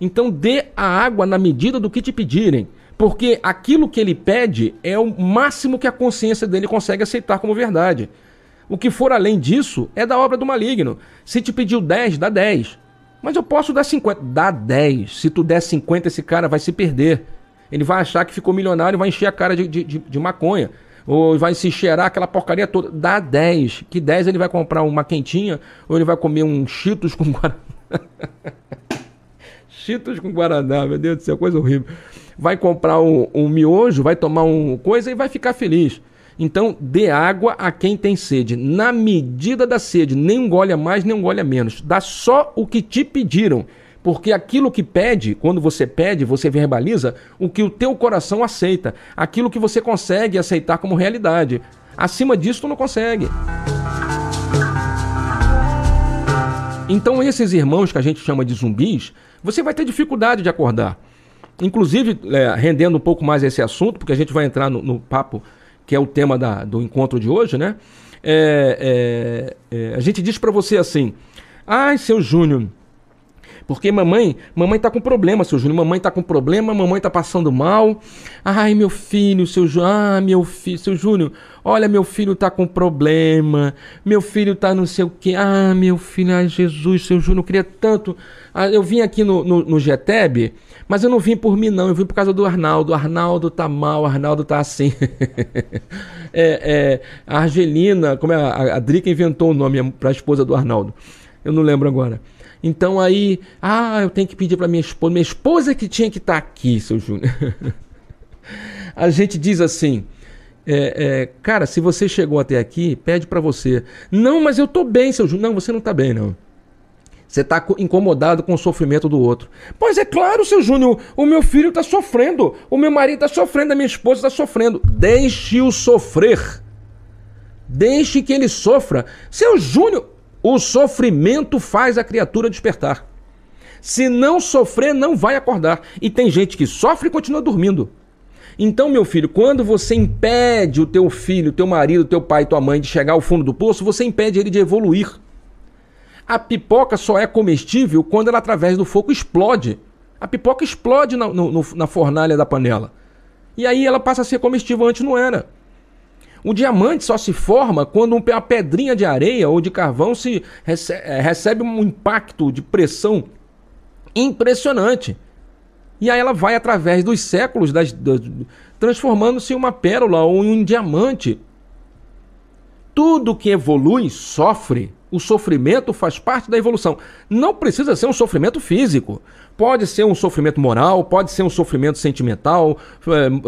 Então dê a água na medida do que te pedirem. Porque aquilo que ele pede é o máximo que a consciência dele consegue aceitar como verdade. O que for além disso é da obra do maligno. Se te pediu 10, dá 10. Mas eu posso dar 50. Dá 10. Se tu der 50, esse cara vai se perder. Ele vai achar que ficou milionário e vai encher a cara de, de, de, maconha. Ou vai se cheirar aquela porcaria toda. Dá 10. Que 10 ele vai comprar uma quentinha ou ele vai comer um Cheetos com Guaraná. *laughs* Cheetos com Guaraná, meu Deus do céu, coisa horrível vai comprar um, um miojo, vai tomar um coisa e vai ficar feliz. Então, dê água a quem tem sede, na medida da sede, nem um gole a mais, nem um gole a menos. Dá só o que te pediram, porque aquilo que pede, quando você pede, você verbaliza o que o teu coração aceita, aquilo que você consegue aceitar como realidade. Acima disso, tu não consegue. Então, esses irmãos que a gente chama de zumbis, você vai ter dificuldade de acordar. Inclusive, é, rendendo um pouco mais esse assunto, porque a gente vai entrar no, no papo que é o tema da, do encontro de hoje, né? É, é, é a gente diz para você assim: ai, seu Júnior, porque mamãe, mamãe tá com problema, seu Júnior. Mamãe tá com problema, mamãe tá passando mal. Ai, meu filho, seu Júnior. Ah, meu filho, seu Júnior. Olha, meu filho tá com problema. Meu filho tá não sei o quê. Ah, meu filho, ai, Jesus, seu Júnior, eu queria tanto. Ah, eu vim aqui no, no, no GTEB, mas eu não vim por mim, não. Eu vim por causa do Arnaldo. Arnaldo tá mal, Arnaldo tá assim. *laughs* é, é, a Argelina, como é a, a Drica inventou o nome para a esposa do Arnaldo. Eu não lembro agora. Então aí, ah, eu tenho que pedir para minha esposa. Minha esposa que tinha que estar tá aqui, seu Júnior. *laughs* a gente diz assim. É, é, cara, se você chegou até aqui, pede para você. Não, mas eu tô bem, seu Júnior. Não, você não tá bem, não. Você está incomodado com o sofrimento do outro. Pois é claro, seu Júnior, o meu filho está sofrendo, o meu marido está sofrendo, a minha esposa está sofrendo. Deixe-o sofrer. Deixe que ele sofra. Seu Júnior, o sofrimento faz a criatura despertar. Se não sofrer, não vai acordar. E tem gente que sofre e continua dormindo. Então, meu filho, quando você impede o teu filho, teu marido, teu pai, tua mãe de chegar ao fundo do poço, você impede ele de evoluir. A pipoca só é comestível quando ela, através do fogo, explode. A pipoca explode na, no, na fornalha da panela. E aí ela passa a ser comestível, antes não era. O diamante só se forma quando uma pedrinha de areia ou de carvão se eh, recebe um impacto de pressão impressionante. E aí ela vai através dos séculos das, das, transformando-se em uma pérola ou em um diamante. Tudo que evolui sofre. O sofrimento faz parte da evolução. Não precisa ser um sofrimento físico. Pode ser um sofrimento moral, pode ser um sofrimento sentimental,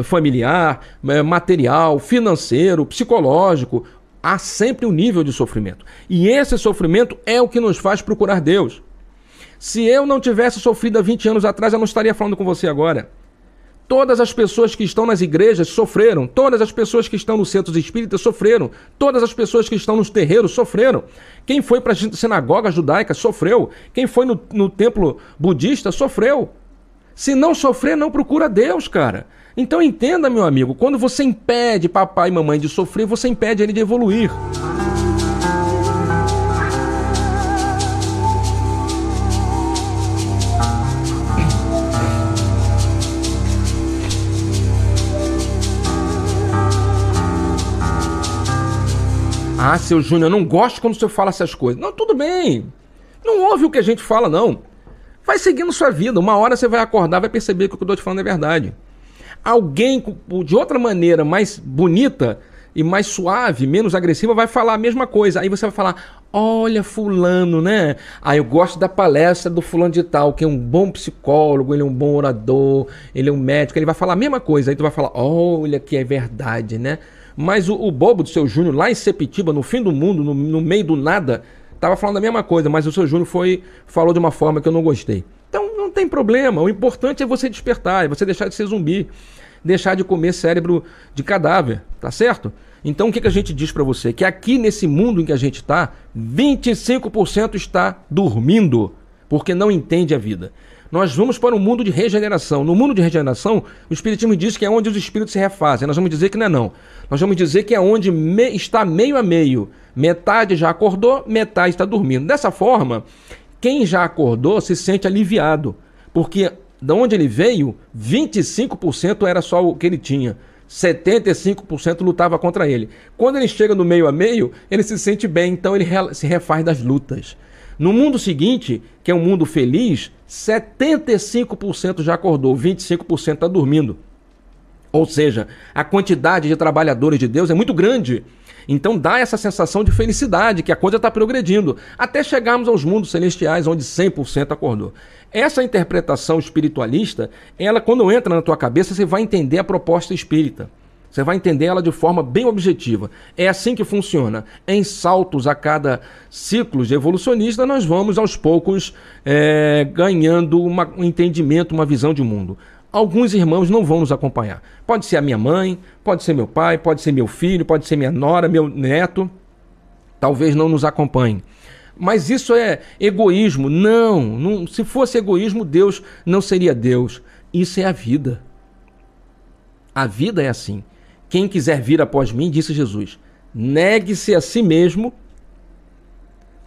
familiar, eh, material, financeiro, psicológico. Há sempre um nível de sofrimento. E esse sofrimento é o que nos faz procurar Deus. Se eu não tivesse sofrido há 20 anos atrás, eu não estaria falando com você agora. Todas as pessoas que estão nas igrejas sofreram. Todas as pessoas que estão nos centros espíritas sofreram. Todas as pessoas que estão nos terreiros sofreram. Quem foi para a sinagoga judaica sofreu. Quem foi no, no templo budista sofreu. Se não sofrer, não procura Deus, cara. Então entenda, meu amigo, quando você impede papai e mamãe de sofrer, você impede ele de evoluir. Ah, seu Júnior, não gosto quando o senhor fala essas coisas. Não, tudo bem. Não ouve o que a gente fala, não. Vai seguindo sua vida. Uma hora você vai acordar, vai perceber que o que eu estou te falando é verdade. Alguém de outra maneira, mais bonita e mais suave, menos agressiva, vai falar a mesma coisa. Aí você vai falar: Olha, Fulano, né? Ah, eu gosto da palestra do Fulano de Tal, que é um bom psicólogo, ele é um bom orador, ele é um médico. Ele vai falar a mesma coisa. Aí tu vai falar: Olha, que é verdade, né? Mas o, o bobo do seu Júnior, lá em Sepitiba, no fim do mundo, no, no meio do nada, estava falando a mesma coisa, mas o seu Júnior foi falou de uma forma que eu não gostei. Então não tem problema. O importante é você despertar, é você deixar de ser zumbi, deixar de comer cérebro de cadáver, tá certo? Então o que, que a gente diz para você? Que aqui nesse mundo em que a gente está, 25% está dormindo, porque não entende a vida nós vamos para um mundo de regeneração. No mundo de regeneração, o Espiritismo diz que é onde os espíritos se refazem. Nós vamos dizer que não é não. Nós vamos dizer que é onde me, está meio a meio. Metade já acordou, metade está dormindo. Dessa forma, quem já acordou se sente aliviado, porque de onde ele veio, 25% era só o que ele tinha. 75% lutava contra ele. Quando ele chega no meio a meio, ele se sente bem, então ele se refaz das lutas. No mundo seguinte, que é um mundo feliz, 75% já acordou, 25% está dormindo. Ou seja, a quantidade de trabalhadores de Deus é muito grande. Então dá essa sensação de felicidade, que a coisa está progredindo, até chegarmos aos mundos celestiais, onde 100% acordou. Essa interpretação espiritualista, ela quando entra na tua cabeça, você vai entender a proposta espírita. Você vai entender ela de forma bem objetiva. É assim que funciona. Em saltos a cada ciclo evolucionista, nós vamos aos poucos é, ganhando uma, um entendimento, uma visão de mundo. Alguns irmãos não vão nos acompanhar. Pode ser a minha mãe, pode ser meu pai, pode ser meu filho, pode ser minha nora, meu neto. Talvez não nos acompanhem. Mas isso é egoísmo. Não, não, se fosse egoísmo, Deus não seria Deus. Isso é a vida. A vida é assim. Quem quiser vir após mim, disse Jesus, negue-se a si mesmo,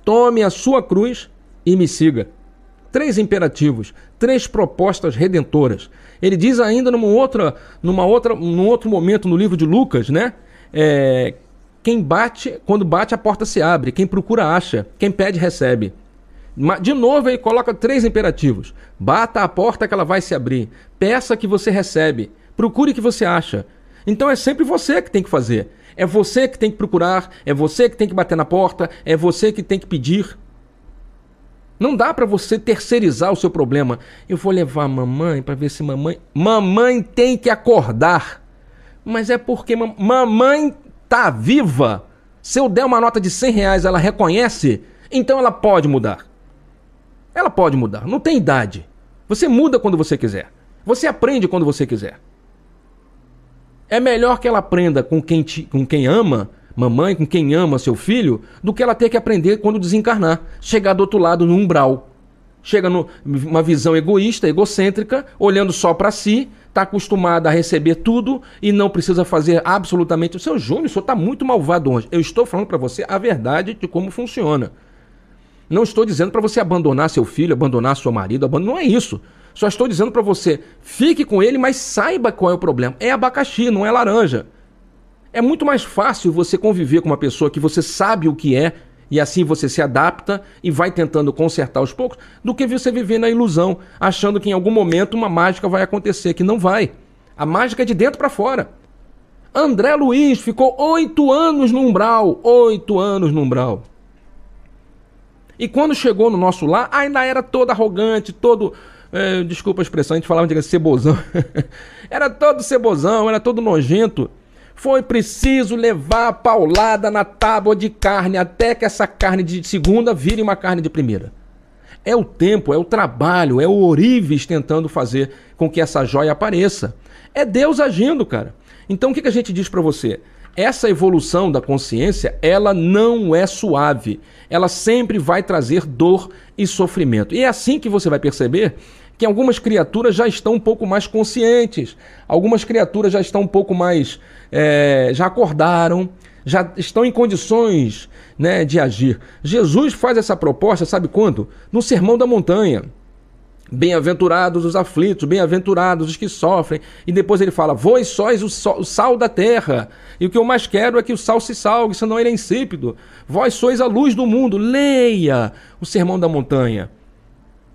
tome a sua cruz e me siga. Três imperativos, três propostas redentoras. Ele diz ainda numa outra, numa outra, num outro momento no livro de Lucas, né? É, quem bate, quando bate a porta se abre, quem procura acha, quem pede recebe. De novo ele coloca três imperativos: bata a porta que ela vai se abrir, peça que você recebe, procure que você acha, então é sempre você que tem que fazer. É você que tem que procurar, é você que tem que bater na porta, é você que tem que pedir. Não dá para você terceirizar o seu problema. Eu vou levar a mamãe para ver se mamãe. Mamãe tem que acordar. Mas é porque mam... mamãe tá viva. Se eu der uma nota de 100 reais, ela reconhece, então ela pode mudar. Ela pode mudar. Não tem idade. Você muda quando você quiser. Você aprende quando você quiser. É melhor que ela aprenda com quem, te, com quem ama, mamãe, com quem ama seu filho, do que ela ter que aprender quando desencarnar. Chegar do outro lado no umbral. Chega numa visão egoísta, egocêntrica, olhando só para si, está acostumada a receber tudo e não precisa fazer absolutamente. O seu Júnior, o senhor está muito malvado hoje. Eu estou falando para você a verdade de como funciona. Não estou dizendo para você abandonar seu filho, abandonar seu marido, abandonar... não é isso. Só estou dizendo para você, fique com ele, mas saiba qual é o problema. É abacaxi, não é laranja. É muito mais fácil você conviver com uma pessoa que você sabe o que é e assim você se adapta e vai tentando consertar aos poucos, do que você viver na ilusão, achando que em algum momento uma mágica vai acontecer, que não vai. A mágica é de dentro para fora. André Luiz ficou oito anos no umbral, oito anos no umbral. E quando chegou no nosso lar, ainda era todo arrogante, todo. É, desculpa a expressão, a gente falava de cebozão. *laughs* era todo cebozão, era todo nojento. Foi preciso levar a paulada na tábua de carne até que essa carne de segunda vire uma carne de primeira. É o tempo, é o trabalho, é o orives tentando fazer com que essa joia apareça. É Deus agindo, cara. Então o que, que a gente diz para você? Essa evolução da consciência, ela não é suave. Ela sempre vai trazer dor e sofrimento. E é assim que você vai perceber que algumas criaturas já estão um pouco mais conscientes, algumas criaturas já estão um pouco mais. É, já acordaram, já estão em condições né, de agir. Jesus faz essa proposta, sabe quando? No Sermão da Montanha. Bem-aventurados os aflitos, bem-aventurados os que sofrem. E depois ele fala: Vós sois o, o sal da terra. E o que eu mais quero é que o sal se salgue, senão ele é insípido. Vós sois a luz do mundo. Leia o Sermão da Montanha.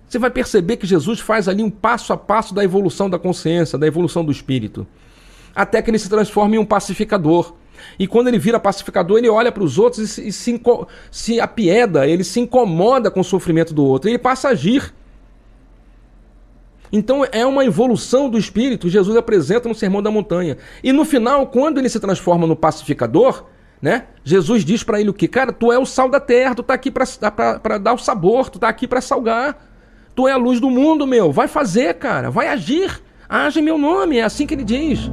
Você vai perceber que Jesus faz ali um passo a passo da evolução da consciência, da evolução do espírito. Até que ele se transforma em um pacificador. E quando ele vira pacificador, ele olha para os outros e, se, se, se apieda, ele se incomoda com o sofrimento do outro. Ele passa a agir então é uma evolução do espírito, Jesus apresenta no Sermão da Montanha. E no final, quando ele se transforma no pacificador, né? Jesus diz para ele o que? Cara, tu é o sal da terra, tu tá aqui para dar o sabor, tu tá aqui para salgar. Tu é a luz do mundo, meu. Vai fazer, cara, vai agir. Age em meu nome, é assim que ele diz.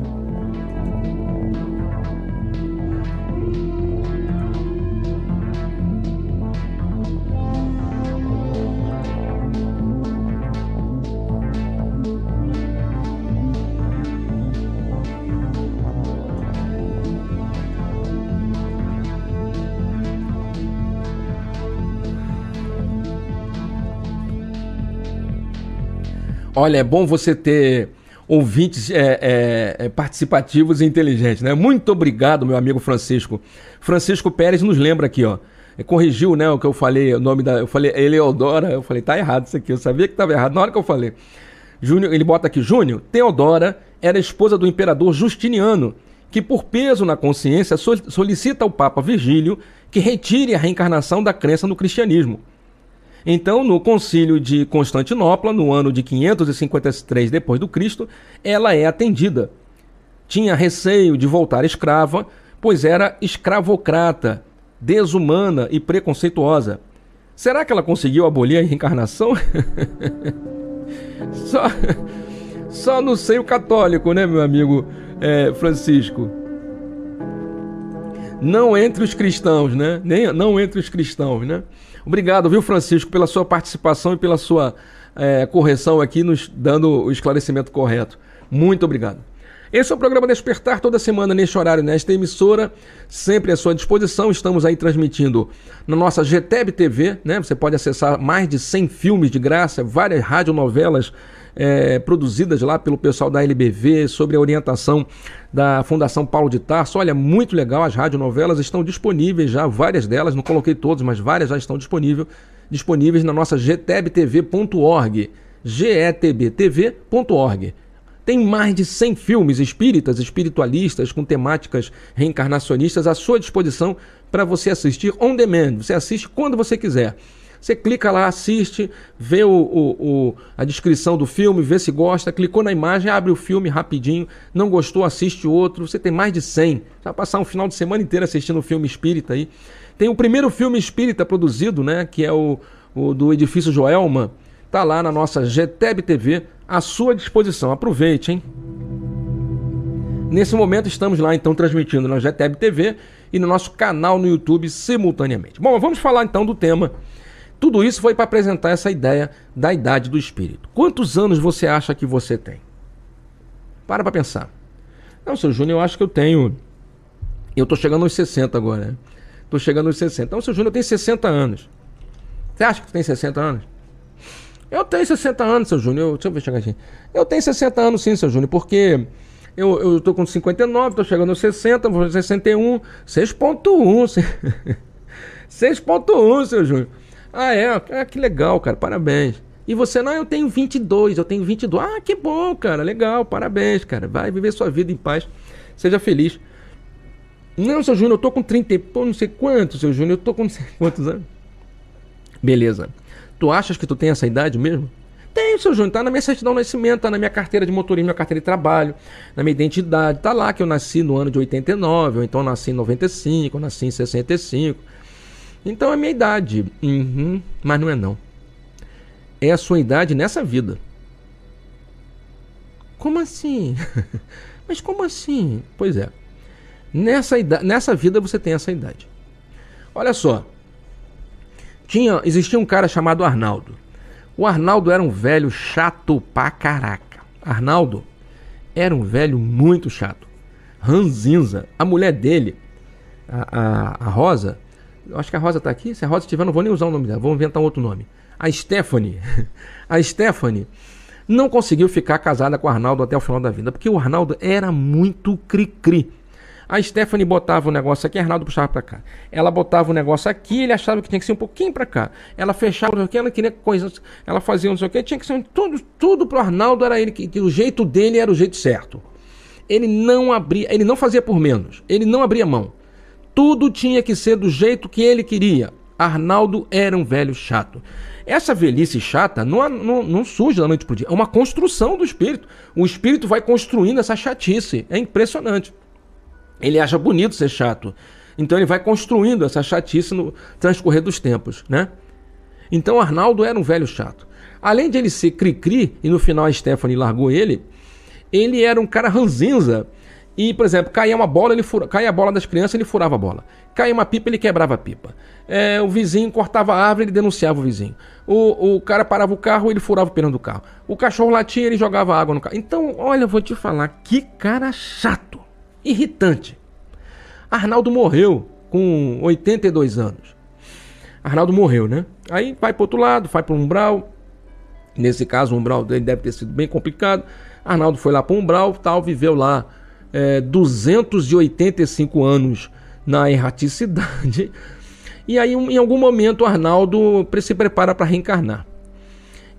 Olha, é bom você ter ouvintes é, é, é, participativos e inteligentes, né? Muito obrigado, meu amigo Francisco. Francisco Pérez nos lembra aqui, ó. É, corrigiu, né, o que eu falei, o nome da. Eu falei Eleodora, eu falei, tá errado isso aqui. Eu sabia que estava errado na hora que eu falei. Júnior, ele bota aqui, Júnior, Teodora era esposa do imperador Justiniano, que por peso na consciência solicita ao Papa Virgílio que retire a reencarnação da crença no cristianismo. Então, no concílio de Constantinopla, no ano de 553 depois do Cristo, ela é atendida. Tinha receio de voltar escrava, pois era escravocrata, desumana e preconceituosa. Será que ela conseguiu abolir a reencarnação? *laughs* só, só no seio católico, né, meu amigo é, Francisco? Não entre os cristãos, né? Nem, não entre os cristãos, né? Obrigado, viu, Francisco, pela sua participação e pela sua é, correção aqui, nos dando o esclarecimento correto. Muito obrigado. Esse é o programa Despertar toda semana neste horário, nesta emissora, sempre à sua disposição. Estamos aí transmitindo na nossa GTEB TV, né? Você pode acessar mais de 100 filmes de graça, várias radionovelas é, produzidas lá pelo pessoal da LBV, sobre a orientação da Fundação Paulo de Tarso. Olha, muito legal, as radionovelas estão disponíveis já, várias delas, não coloquei todas, mas várias já estão disponíveis, disponíveis na nossa getebtv.org, getbtv.org. Tem mais de 100 filmes espíritas, espiritualistas, com temáticas reencarnacionistas à sua disposição para você assistir on demand. Você assiste quando você quiser. Você clica lá, assiste, vê o, o, o, a descrição do filme, vê se gosta, clicou na imagem, abre o filme rapidinho, não gostou, assiste outro. Você tem mais de 100. Vai passar um final de semana inteiro assistindo o filme espírita aí. Tem o primeiro filme espírita produzido, né, que é o, o do Edifício Joelma. Tá lá na nossa GTEB TV, à sua disposição. Aproveite, hein? Nesse momento estamos lá então transmitindo na GTEB TV e no nosso canal no YouTube simultaneamente. Bom, vamos falar então do tema tudo isso foi para apresentar essa ideia da idade do espírito. Quantos anos você acha que você tem? Para para pensar. Não, seu Júnior, eu acho que eu tenho. Eu tô chegando aos 60 agora, né? Tô chegando aos 60. Então, seu Júnior tem 60 anos. Você acha que tu tem 60 anos? Eu tenho 60 anos, seu Júnior. Deixa eu ver chegar aqui. Eu tenho 60 anos sim, seu Júnior, porque eu, eu tô com 59, tô chegando aos 60, vou 61, 6.1. 6.1, seu Júnior. Ah, é? Ah, que legal, cara. Parabéns. E você, não, eu tenho 22, eu tenho 22. Ah, que bom, cara. Legal, parabéns, cara. Vai viver sua vida em paz. Seja feliz. Não, seu Júnior, eu tô com 30, pô, não sei quantos, seu Júnior. Eu tô com não sei quantos anos. Beleza. Tu achas que tu tem essa idade mesmo? Tenho, seu Júnior, tá na minha certidão de nascimento, tá na minha carteira de motorismo, na minha carteira de trabalho, na minha identidade. Tá lá que eu nasci no ano de 89, ou então nasci em 95, ou nasci em 65. Então é minha idade. Uhum, mas não é não. É a sua idade nessa vida. Como assim? *laughs* mas como assim? Pois é. Nessa, idade, nessa vida você tem essa idade. Olha só. Tinha, existia um cara chamado Arnaldo. O Arnaldo era um velho chato pra caraca. Arnaldo era um velho muito chato. Ranzinza. A mulher dele, a, a, a Rosa, eu acho que a Rosa tá aqui. Se a Rosa estiver, não vou nem usar o nome dela, vou inventar um outro nome. A Stephanie. *laughs* A Stephanie não conseguiu ficar casada com o Arnaldo até o final da vida, porque o Arnaldo era muito cri-cri. A Stephanie botava o negócio aqui, Arnaldo puxava para cá. Ela botava o negócio aqui, ele achava que tinha que ser um pouquinho para cá. Ela fechava o que ela queria coisas, ela fazia não sei o que, tinha que ser tudo, tudo pro Arnaldo era ele que, que o jeito dele era o jeito certo. Ele não abria, ele não fazia por menos, ele não abria mão. Tudo tinha que ser do jeito que ele queria. Arnaldo era um velho chato. Essa velhice chata não, não, não surge da noite pro dia. É uma construção do espírito. O espírito vai construindo essa chatice. É impressionante. Ele acha bonito ser chato. Então ele vai construindo essa chatice no transcorrer dos tempos, né? Então Arnaldo era um velho chato. Além de ele ser cri-cri, e no final a Stephanie largou ele, ele era um cara ranzinza. E, por exemplo, caía uma bola, ele fura... caía a bola das crianças, ele furava a bola. Caía uma pipa, ele quebrava a pipa. É, o vizinho cortava a árvore, ele denunciava o vizinho. O, o cara parava o carro, ele furava o pneu do carro. O cachorro latia, ele jogava água no carro. Então, olha, eu vou te falar, que cara chato irritante. Arnaldo morreu com 82 anos. Arnaldo morreu, né? Aí vai para outro lado, vai para o umbral. Nesse caso, o umbral dele deve ter sido bem complicado. Arnaldo foi lá para o umbral, tal, viveu lá é, 285 anos na erraticidade. E aí, em algum momento, Arnaldo se prepara para reencarnar.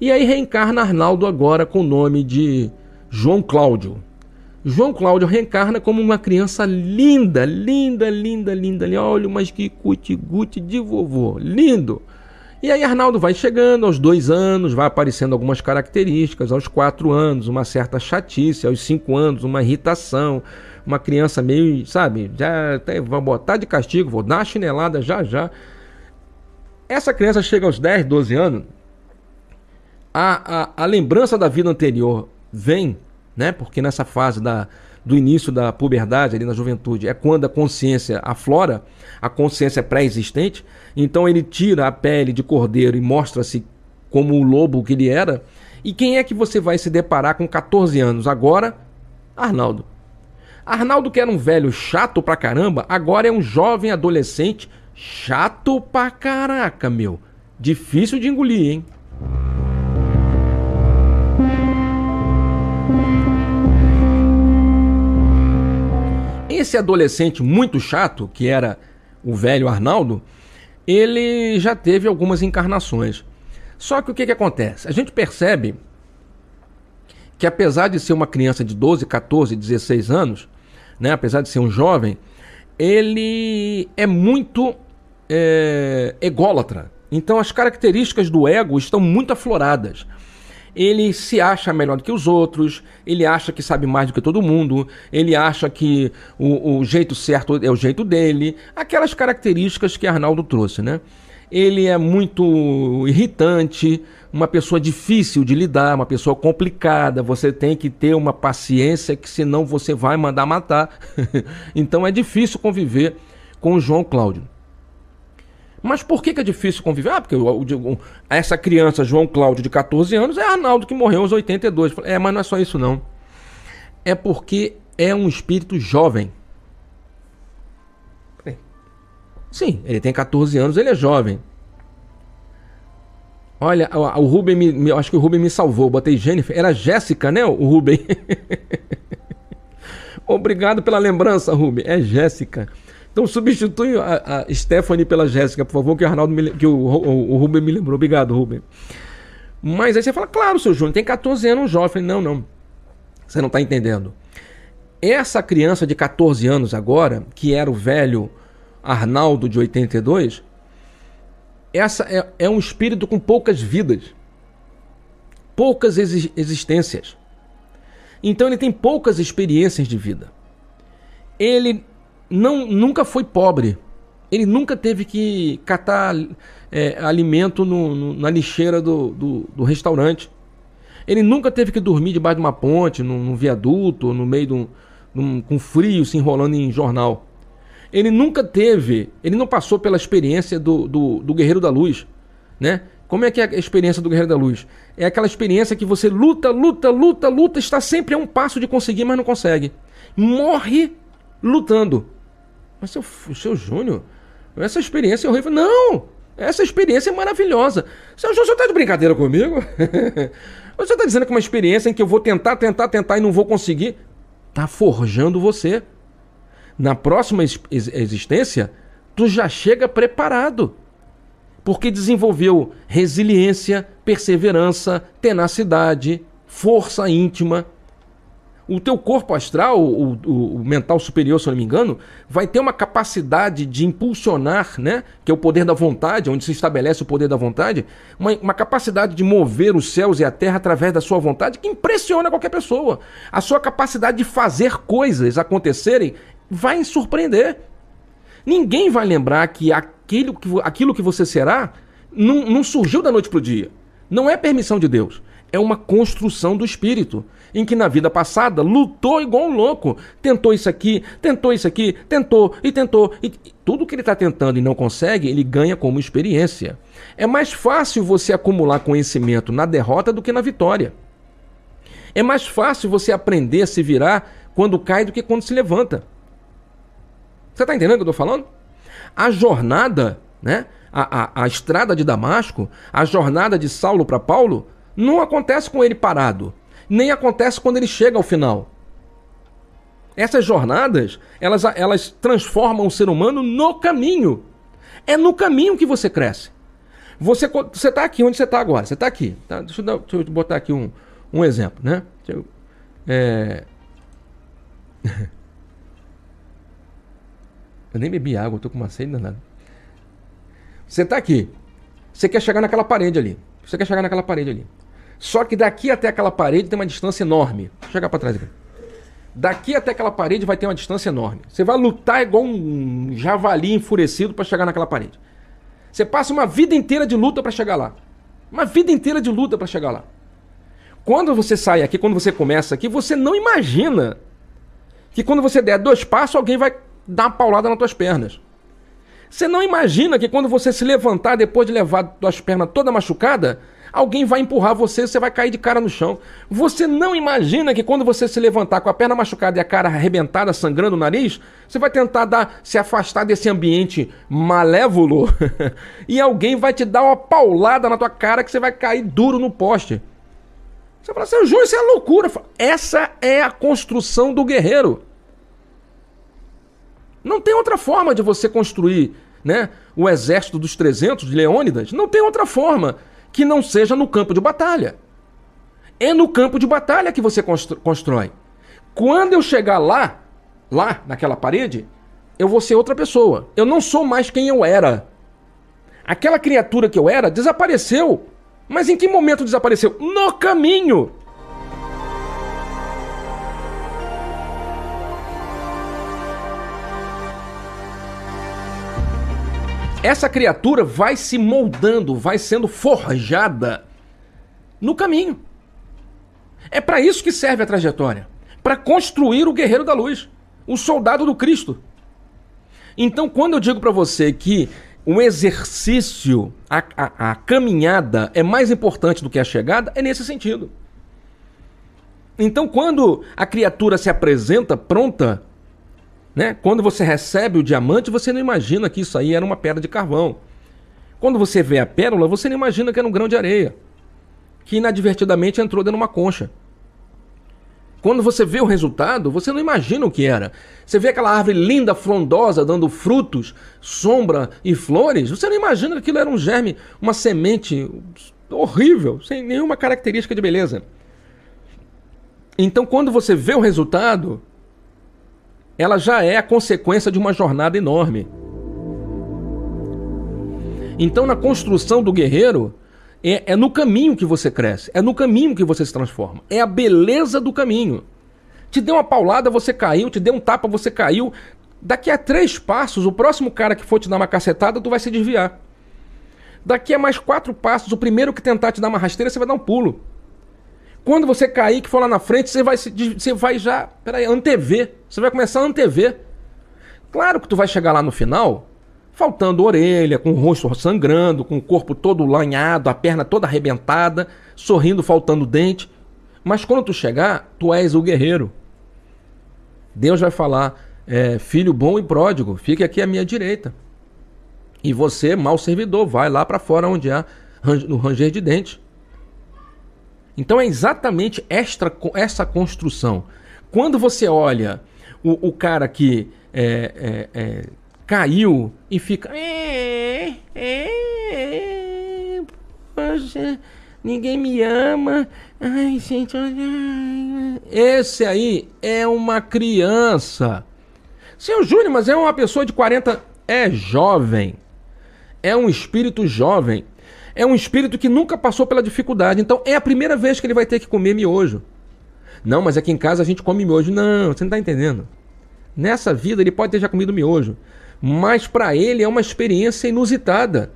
E aí reencarna Arnaldo agora com o nome de João Cláudio. João Cláudio reencarna como uma criança linda, linda, linda, linda. Olha, mas que cuti-guti de vovô, lindo. E aí Arnaldo vai chegando aos dois anos, vai aparecendo algumas características, aos quatro anos, uma certa chatice, aos cinco anos, uma irritação, uma criança meio, sabe, já vou botar de castigo, vou dar uma chinelada já já. Essa criança chega aos 10, 12 anos, a, a, a lembrança da vida anterior vem né? Porque nessa fase da, do início da puberdade, ali na juventude, é quando a consciência aflora, a consciência é pré-existente, então ele tira a pele de cordeiro e mostra-se como o lobo que ele era. E quem é que você vai se deparar com 14 anos agora? Arnaldo. Arnaldo, que era um velho chato pra caramba, agora é um jovem adolescente chato pra caraca, meu. Difícil de engolir, hein? Esse adolescente muito chato, que era o velho Arnaldo, ele já teve algumas encarnações. Só que o que, que acontece? A gente percebe que apesar de ser uma criança de 12, 14, 16 anos, né, apesar de ser um jovem, ele é muito é, ególatra. Então as características do ego estão muito afloradas ele se acha melhor do que os outros, ele acha que sabe mais do que todo mundo, ele acha que o, o jeito certo é o jeito dele, aquelas características que Arnaldo trouxe, né? Ele é muito irritante, uma pessoa difícil de lidar, uma pessoa complicada. Você tem que ter uma paciência que senão você vai mandar matar. *laughs* então é difícil conviver com o João Cláudio. Mas por que, que é difícil conviver? Ah, porque o, o, essa criança, João Cláudio, de 14 anos, é Arnaldo que morreu aos 82. É, mas não é só isso, não. É porque é um espírito jovem. Sim, ele tem 14 anos, ele é jovem. Olha, o, o Ruben me, me, acho que o Ruben me salvou. Botei Jennifer. Era Jéssica, né? O Ruben. *laughs* Obrigado pela lembrança, Ruben. É Jéssica. Então substitui a, a Stephanie pela Jéssica, por favor, que o Arnaldo me, que o, o, o Ruben me lembrou. Obrigado, Ruben. Mas aí você fala, claro, seu Júnior, tem 14 anos, jovem. Falei, não, não. Você não está entendendo. Essa criança de 14 anos agora, que era o velho Arnaldo de 82, essa é, é um espírito com poucas vidas, poucas existências. Então ele tem poucas experiências de vida. Ele não nunca foi pobre. Ele nunca teve que catar é, alimento no, no, na lixeira do, do, do, restaurante. Ele nunca teve que dormir debaixo de uma ponte, num, num viaduto, no meio de um, num, com frio se enrolando em jornal. Ele nunca teve, ele não passou pela experiência do, do, do Guerreiro da Luz, né? Como é que é a experiência do Guerreiro da Luz? É aquela experiência que você luta, luta, luta, luta, está sempre a um passo de conseguir, mas não consegue. Morre lutando. Mas seu, seu Júnior, essa experiência é horrível. Não! Essa experiência é maravilhosa. Seu Júnior, você está de brincadeira comigo? *laughs* você está dizendo que é uma experiência em que eu vou tentar, tentar, tentar e não vou conseguir? Está forjando você na próxima existência, tu já chega preparado. Porque desenvolveu resiliência, perseverança, tenacidade, força íntima. O teu corpo astral, o, o, o, mental superior, se eu não me engano, vai ter uma capacidade de impulsionar, né? Que é o poder da vontade, onde se estabelece o poder da vontade, uma, uma capacidade de mover os céus e a terra através da sua vontade que impressiona qualquer pessoa. A sua capacidade de fazer coisas acontecerem vai surpreender. Ninguém vai lembrar que aquilo que, aquilo que você será não, não surgiu da noite para o dia. Não é permissão de Deus. É uma construção do espírito, em que na vida passada lutou igual um louco. Tentou isso aqui, tentou isso aqui, tentou e tentou. E tudo que ele está tentando e não consegue, ele ganha como experiência. É mais fácil você acumular conhecimento na derrota do que na vitória. É mais fácil você aprender a se virar quando cai do que quando se levanta. Você está entendendo o que eu estou falando? A jornada, né? A, a, a estrada de Damasco, a jornada de Saulo para Paulo, não acontece com ele parado, nem acontece quando ele chega ao final. Essas jornadas, elas, elas transformam o ser humano no caminho. É no caminho que você cresce. Você está aqui onde você está agora. Você está aqui. Tá? Deixa, eu dar, deixa, eu botar aqui um, um exemplo. Né? Eu, é... *laughs* Eu nem bebi água, eu tô com uma sede danada. Você tá aqui. Você quer chegar naquela parede ali. Você quer chegar naquela parede ali. Só que daqui até aquela parede tem uma distância enorme. Vou chegar para trás aqui. Daqui até aquela parede vai ter uma distância enorme. Você vai lutar igual um javali enfurecido para chegar naquela parede. Você passa uma vida inteira de luta para chegar lá. Uma vida inteira de luta para chegar lá. Quando você sai aqui, quando você começa aqui, você não imagina que quando você der dois passos, alguém vai dar uma paulada nas tuas pernas. Você não imagina que quando você se levantar depois de levar tuas pernas toda machucada, alguém vai empurrar você você vai cair de cara no chão. Você não imagina que quando você se levantar com a perna machucada e a cara arrebentada, sangrando o nariz, você vai tentar dar, se afastar desse ambiente malévolo *laughs* e alguém vai te dar uma paulada na tua cara que você vai cair duro no poste. Você fala assim, Júlio, isso é loucura. Essa é a construção do guerreiro. Não tem outra forma de você construir né, o exército dos 300 de Leônidas. Não tem outra forma que não seja no campo de batalha. É no campo de batalha que você constrói. Quando eu chegar lá, lá naquela parede, eu vou ser outra pessoa. Eu não sou mais quem eu era. Aquela criatura que eu era desapareceu. Mas em que momento desapareceu? No caminho. Essa criatura vai se moldando, vai sendo forjada no caminho. É para isso que serve a trajetória para construir o guerreiro da luz, o soldado do Cristo. Então, quando eu digo para você que o exercício, a, a, a, caminhada é mais importante do que a chegada, é nesse sentido. Então, quando a criatura se apresenta pronta né? Quando você recebe o diamante, você não imagina que isso aí era uma pedra de carvão. Quando você vê a pérola, você não imagina que era um grão de areia. Que inadvertidamente entrou dentro de uma concha. Quando você vê o resultado, você não imagina o que era. Você vê aquela árvore linda, frondosa, dando frutos, sombra e flores. Você não imagina que aquilo era um germe, uma semente horrível, sem nenhuma característica de beleza. Então, quando você vê o resultado, ela já é a consequência de uma jornada enorme. Então, na construção do guerreiro, é, é, no caminho que você cresce, é no caminho que você se transforma, é a beleza do caminho. Te deu uma paulada, você caiu, te deu um tapa, você caiu. Daqui a três passos, o próximo cara que for te dar uma cacetada, tu vai se desviar. Daqui a mais quatro passos, o primeiro que tentar te dar uma rasteira, você vai dar um pulo. Quando você cair, que for lá na frente, você vai, você vai já, peraí, antever. Você vai começar a antever. Claro que tu vai chegar lá no final, faltando orelha, com o rosto sangrando, com o corpo todo lanhado, a perna toda arrebentada, sorrindo, faltando dente. Mas quando tu chegar, tu és o guerreiro. Deus vai falar, é, filho bom e pródigo, fique aqui à minha direita. E você, mau servidor, vai lá para fora onde há no ranger de dente. Então é exatamente esta, essa construção. Quando você olha o, o cara que é, é, é caiu e fica. É, é, poxa, ninguém me ama. Ai, gente. Esse aí é uma criança. Seu Júnior, mas é uma pessoa de 40. É jovem. É um espírito jovem. É um espírito que nunca passou pela dificuldade. Então é a primeira vez que ele vai ter que comer miojo. Não, mas aqui em casa a gente come miojo. Não, você não está entendendo. Nessa vida ele pode ter já comido miojo mas para ele é uma experiência inusitada.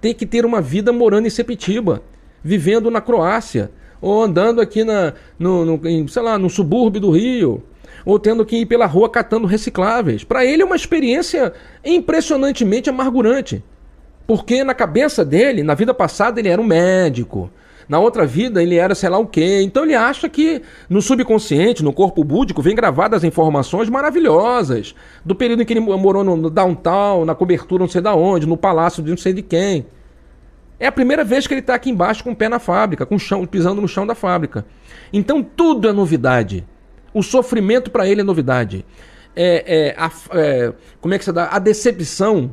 Tem que ter uma vida morando em Sepetiba, vivendo na Croácia, ou andando aqui na, no, no em, sei lá, no subúrbio do Rio, ou tendo que ir pela rua catando recicláveis. Para ele é uma experiência impressionantemente amargurante. Porque na cabeça dele, na vida passada, ele era um médico, na outra vida ele era sei lá o quê. Então ele acha que no subconsciente, no corpo búdico, vem gravadas informações maravilhosas do período em que ele morou no downtown, na cobertura não sei da onde, no palácio de não sei de quem. É a primeira vez que ele está aqui embaixo com o pé na fábrica, com o chão, pisando no chão da fábrica. Então tudo é novidade. O sofrimento para ele é novidade. É, é, a, é, como é que você dá? A decepção.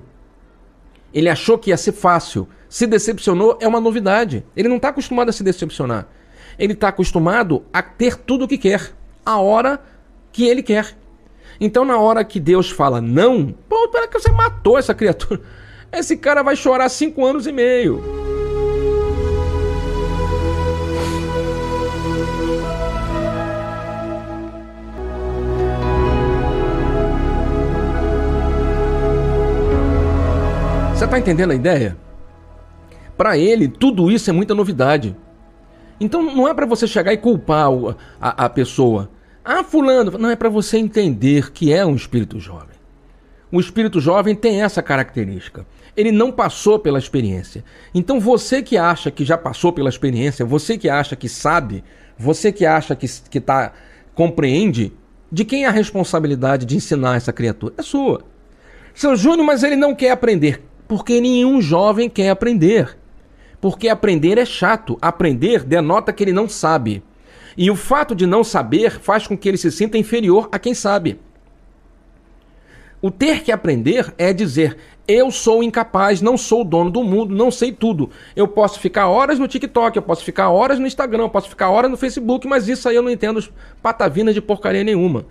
Ele achou que ia ser fácil se decepcionou é uma novidade. Ele não está acostumado a se decepcionar. Ele está acostumado a ter tudo o que quer, a hora que ele quer. Então, na hora que Deus fala não, pô, que você matou essa criatura. *laughs* Esse cara vai chorar cinco anos e meio. Você está entendendo a ideia? Para ele, tudo isso é muita novidade. Então não é para você chegar e culpar a, a pessoa. Ah, fulano, não é para você entender que é um espírito jovem. O espírito jovem tem essa característica. Ele não passou pela experiência. Então você que acha que já passou pela experiência, você que acha que sabe, você que acha que, que tá, compreende, de quem é a responsabilidade de ensinar essa criatura? É sua. Seu Júnior, mas ele não quer aprender. Porque nenhum jovem quer aprender. Porque aprender é chato. Aprender denota que ele não sabe. E o fato de não saber faz com que ele se sinta inferior a quem sabe. O ter que aprender é dizer: eu sou incapaz, não sou o dono do mundo, não sei tudo. Eu posso ficar horas no TikTok, eu posso ficar horas no Instagram, eu posso ficar horas no Facebook, mas isso aí eu não entendo patavinas de porcaria nenhuma.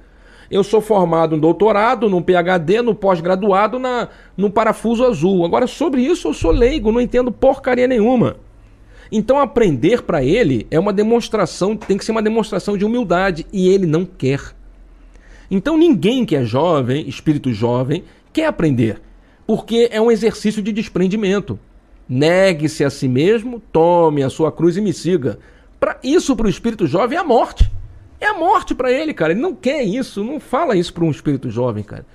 Eu sou formado no doutorado, no PhD, no pós-graduado, na, no parafuso azul. Agora, sobre isso, eu sou leigo, não entendo porcaria nenhuma. Então, aprender para ele é uma demonstração, tem que ser uma demonstração de humildade, e ele não quer. Então, ninguém que é jovem, espírito jovem, quer aprender, porque é um exercício de desprendimento. Negue-se a si mesmo, tome a sua cruz e me siga. Para isso, para o espírito jovem, é a morte. É a morte para ele, cara. Ele não quer isso, não fala isso para um espírito jovem, cara.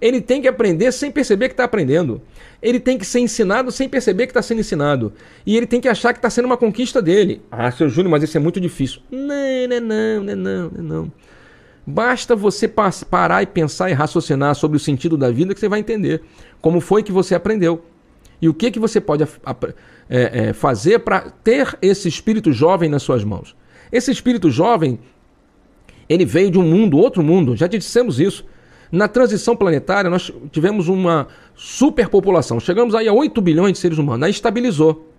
Ele tem que aprender sem perceber que está aprendendo. Ele tem que ser ensinado sem perceber que está sendo ensinado. E ele tem que achar que está sendo uma conquista dele. Ah, seu Júnior, mas isso é muito difícil. Não, não, não, não, não, não, não. Basta você parar e pensar e raciocinar sobre o sentido da vida que você vai entender como foi que você aprendeu. E o que, que você pode é, é, fazer para ter esse espírito jovem nas suas mãos? Esse espírito jovem, ele veio de um mundo, outro mundo, já te dissemos isso. Na transição planetária, nós tivemos uma superpopulação. Chegamos aí a 8 bilhões de seres humanos. Aí estabilizou.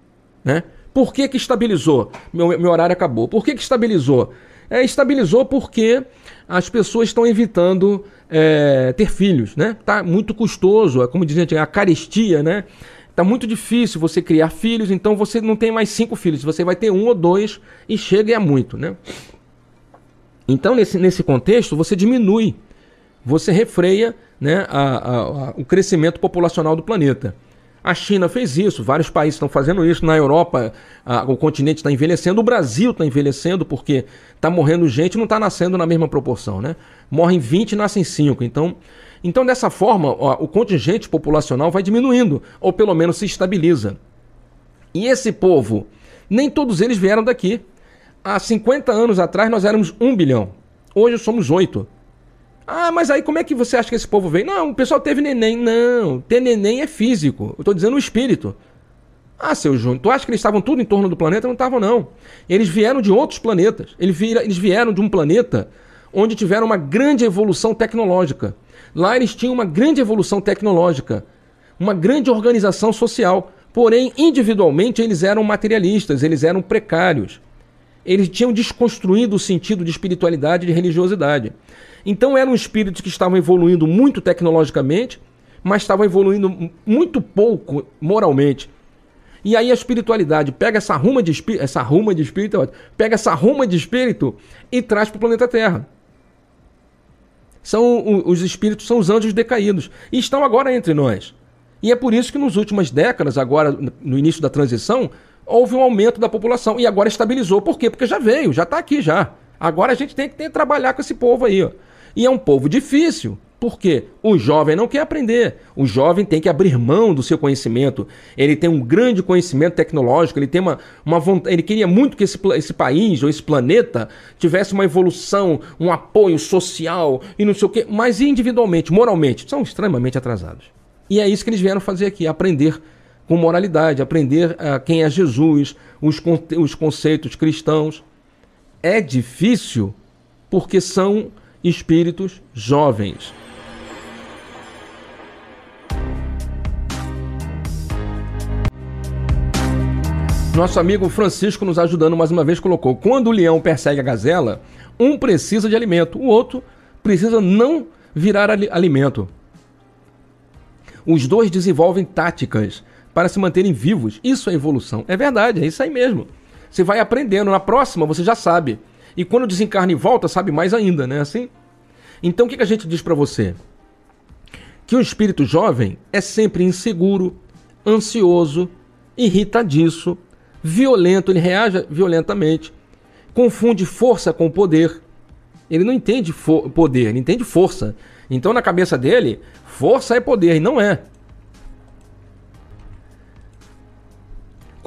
Né? Por que, que estabilizou? Meu, meu horário acabou. Por que, que estabilizou? É, estabilizou porque as pessoas estão evitando é, ter filhos, né? Tá muito custoso, é como dizem a carestia, né? Tá muito difícil você criar filhos, então você não tem mais cinco filhos, você vai ter um ou dois e chega e é muito, né? Então, nesse, nesse contexto, você diminui, você refreia né, a, a, a, o crescimento populacional do planeta. A China fez isso, vários países estão fazendo isso. Na Europa, a, o continente está envelhecendo, o Brasil está envelhecendo porque está morrendo gente não está nascendo na mesma proporção. Né? Morrem 20 e nascem 5. Então, então dessa forma, ó, o contingente populacional vai diminuindo, ou pelo menos se estabiliza. E esse povo, nem todos eles vieram daqui. Há 50 anos atrás nós éramos 1 bilhão, hoje somos 8. Ah, mas aí como é que você acha que esse povo veio? Não, o pessoal teve neném. Não, ter neném é físico. Eu estou dizendo o espírito. Ah, seu Júnior, tu acha que eles estavam tudo em torno do planeta? Não estavam, não. Eles vieram de outros planetas. Eles vieram de um planeta onde tiveram uma grande evolução tecnológica. Lá eles tinham uma grande evolução tecnológica, uma grande organização social. Porém, individualmente, eles eram materialistas, eles eram precários. Eles tinham desconstruído o sentido de espiritualidade e de religiosidade. Então eram espíritos que estavam evoluindo muito tecnologicamente, mas estavam evoluindo muito pouco moralmente. E aí a espiritualidade pega essa ruma de espírito, essa ruma de espírito, é pega essa ruma de espírito e traz para o planeta Terra. São os espíritos são os anjos decaídos e estão agora entre nós. E é por isso que nas últimas décadas, agora no início da transição, houve um aumento da população e agora estabilizou. Por quê? Porque já veio, já está aqui já. Agora a gente tem que, tem que trabalhar com esse povo aí. Ó. E é um povo difícil. Por quê? O jovem não quer aprender. O jovem tem que abrir mão do seu conhecimento. Ele tem um grande conhecimento tecnológico, ele tem uma, uma vontade, ele queria muito que esse, esse país ou esse planeta tivesse uma evolução, um apoio social e não sei o quê, mas individualmente, moralmente, são extremamente atrasados. E é isso que eles vieram fazer aqui, aprender com moralidade, aprender uh, quem é Jesus, os, os conceitos cristãos. É difícil porque são espíritos jovens. Nosso amigo Francisco nos ajudando mais uma vez colocou: quando o leão persegue a gazela, um precisa de alimento, o outro precisa não virar alimento. Os dois desenvolvem táticas para se manterem vivos. Isso é evolução. É verdade, é isso aí mesmo. Você vai aprendendo. Na próxima você já sabe. E quando desencarna e volta, sabe mais ainda, né? Assim. Então o que a gente diz para você? Que o espírito jovem é sempre inseguro, ansioso, irritadiço, violento, ele reage violentamente, confunde força com poder. Ele não entende poder, ele entende força. Então na cabeça dele, força é poder, e não é.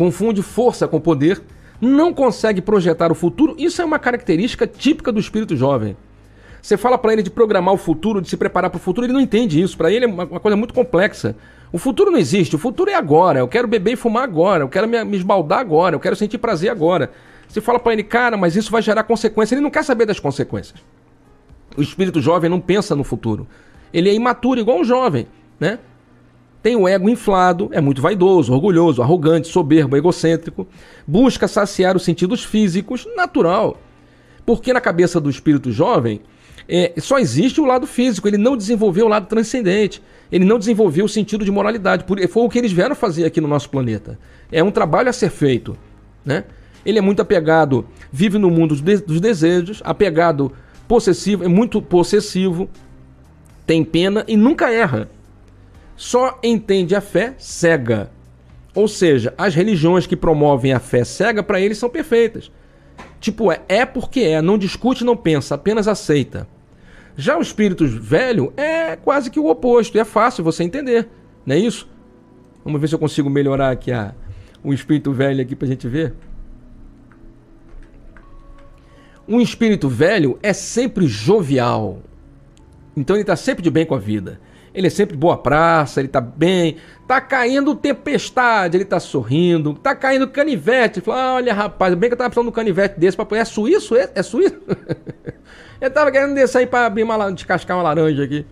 Confunde força com poder não consegue projetar o futuro, isso é uma característica típica do espírito jovem. Você fala para ele de programar o futuro, de se preparar para o futuro, ele não entende isso. Para ele é uma, coisa muito complexa. O futuro não existe, o futuro é agora. Eu quero beber e fumar agora, eu quero me, me esbaldar agora, eu quero sentir prazer agora. Você fala para ele, cara, mas isso vai gerar consequências. Ele não quer saber das consequências. O espírito jovem não pensa no futuro. Ele é imaturo, igual um jovem, né? Tem o ego inflado, é muito vaidoso, orgulhoso, arrogante, soberbo, egocêntrico, busca saciar os sentidos físicos, natural. Porque na cabeça do espírito jovem é, só existe o lado físico, ele não desenvolveu o lado transcendente, ele não desenvolveu o sentido de moralidade. Foi o que eles vieram fazer aqui no nosso planeta. É um trabalho a ser feito. Né? Ele é muito apegado, vive no mundo dos desejos, apegado, possessivo, é muito possessivo, tem pena e nunca erra só entende a fé cega. Ou seja, as religiões que promovem a fé cega para eles são perfeitas. Tipo, é, é porque é, não discute, não pensa, apenas aceita. Já o espírito velho é quase que o oposto, é fácil você entender, não é isso? Vamos ver se eu consigo melhorar aqui a, o espírito velho aqui para a gente ver. Um espírito velho é sempre jovial. Então ele está sempre de bem com a vida. Ele é sempre boa praça, ele tá bem. Tá caindo tempestade, ele tá sorrindo. Tá caindo canivete. Fala, olha, rapaz, bem que eu tava precisando de um canivete desse pra É suíço? É, é suíço? *laughs* eu tava querendo descer aí pra abrir uma, descascar uma laranja aqui.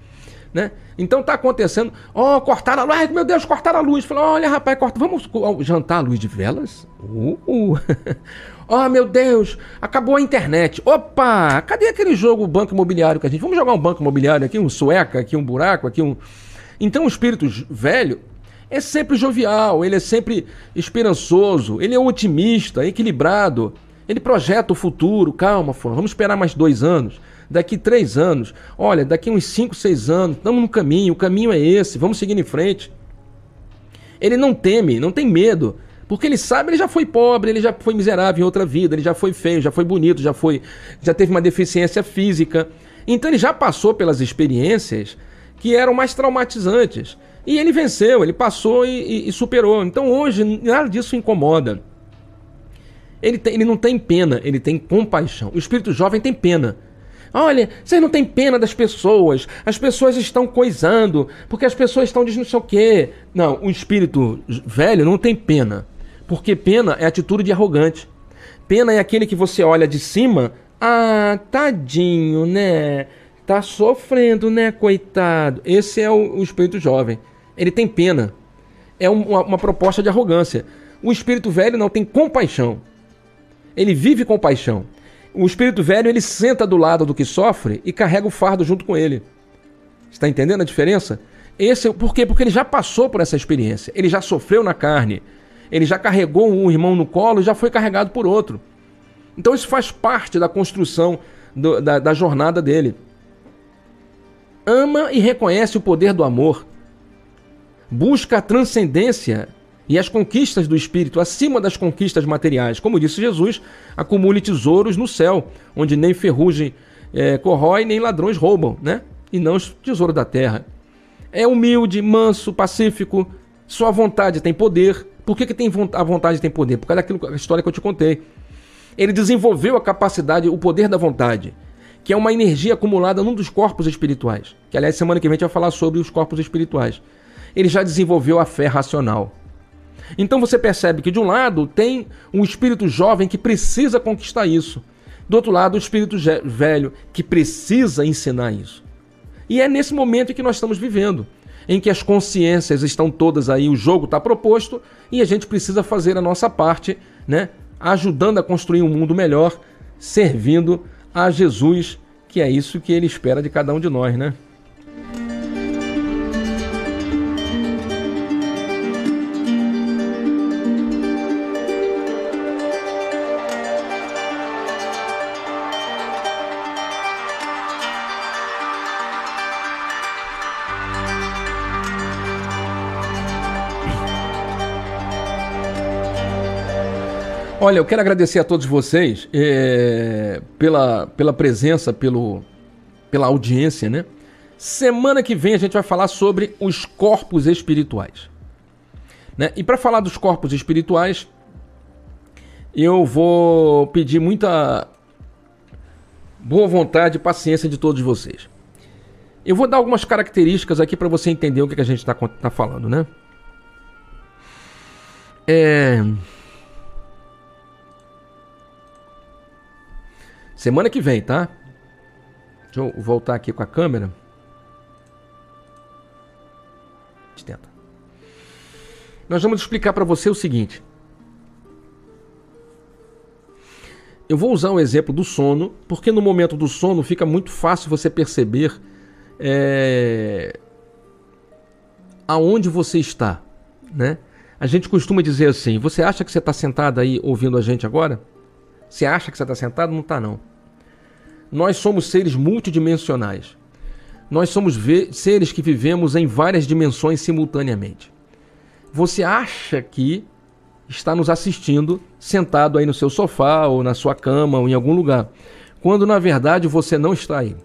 Né? Então tá acontecendo. Ó, oh, cortaram a luz. Ai, meu Deus, cortaram a luz. Falou, olha, rapaz, corta. Vamos jantar a luz de velas? Uh, uh. *laughs* oh, meu Deus, acabou a internet. Opa, cadê aquele jogo banco imobiliário que a gente. Vamos jogar um banco imobiliário aqui, um sueca, aqui um buraco, aqui um. Então o espírito velho é sempre jovial, ele é sempre esperançoso, ele é otimista, equilibrado. Ele projeta o futuro. Calma, vamos esperar mais dois anos daqui três anos, olha, daqui uns cinco, seis anos, estamos no caminho, o caminho é esse, vamos seguir em frente. Ele não teme, não tem medo, porque ele sabe, ele já foi pobre, ele já foi miserável em outra vida, ele já foi feio, já foi bonito, já foi, já teve uma deficiência física. Então ele já passou pelas experiências que eram mais traumatizantes. E ele venceu, ele passou e, e, e superou. Então hoje nada disso incomoda. Ele, tem, ele não tem pena, ele tem compaixão. O espírito jovem tem pena. Olha, você não tem pena das pessoas. As pessoas estão coisando, porque as pessoas estão de não sei o quê. Não, o espírito velho não tem pena. Porque pena é atitude de arrogante. Pena é aquele que você olha de cima. Ah, tadinho, né? Tá sofrendo, né, coitado? Esse é o, o espírito jovem. Ele tem pena. É uma, uma proposta de arrogância. O espírito velho não tem compaixão. Ele vive compaixão. O espírito velho, ele senta do lado do que sofre e carrega o fardo junto com ele. Está entendendo a diferença? Esse, por quê? Porque ele já passou por essa experiência. Ele já sofreu na carne. Ele já carregou um irmão no colo e já foi carregado por outro. Então isso faz parte da construção do, da, da jornada dele. Ama e reconhece o poder do amor. Busca a transcendência e as conquistas do espírito acima das conquistas materiais. Como disse Jesus, acumule tesouros no céu, onde nem ferrugem é, corrói, nem ladrões roubam, né? E não os tesouros da terra. É humilde, manso, pacífico, sua vontade tem poder. Por que, que tem a vontade tem poder? Por causa daquilo, história que eu te contei. Ele desenvolveu a capacidade, o poder da vontade, que é uma energia acumulada num dos corpos espirituais. Que, aliás, semana que vem a gente vai falar sobre os corpos espirituais. Ele já desenvolveu a fé racional. Então você percebe que de um lado tem um espírito jovem que precisa conquistar isso. Do outro lado, o espírito velho que precisa ensinar isso. E é nesse momento que nós estamos vivendo, em que as consciências estão todas aí, o jogo está proposto e a gente precisa fazer a nossa parte, né? Ajudando a construir um mundo melhor, servindo a Jesus, que é isso que ele espera de cada um de nós, né? Olha, eu quero agradecer a todos vocês é, pela, pela presença, pelo, pela audiência, né? Semana que vem a gente vai falar sobre os corpos espirituais. Né? E para falar dos corpos espirituais, eu vou pedir muita boa vontade e paciência de todos vocês. Eu vou dar algumas características aqui para você entender o que, a gente está tá falando, né? É... Semana que vem, tá? Deixa eu voltar aqui com a câmera. A gente tenta. Nós vamos explicar para você o seguinte. Eu vou usar um exemplo do sono, porque no momento do sono fica muito fácil você perceber é, aonde você está, né? A gente costuma dizer assim: você acha que você está sentado aí ouvindo a gente agora? Você acha que você está sentado? Não está, não. Nós somos seres multidimensionais. Nós somos seres que vivemos em várias dimensões simultaneamente. Você acha que está nos assistindo sentado aí no seu sofá ou na sua cama ou em algum lugar, quando na verdade você não está aí.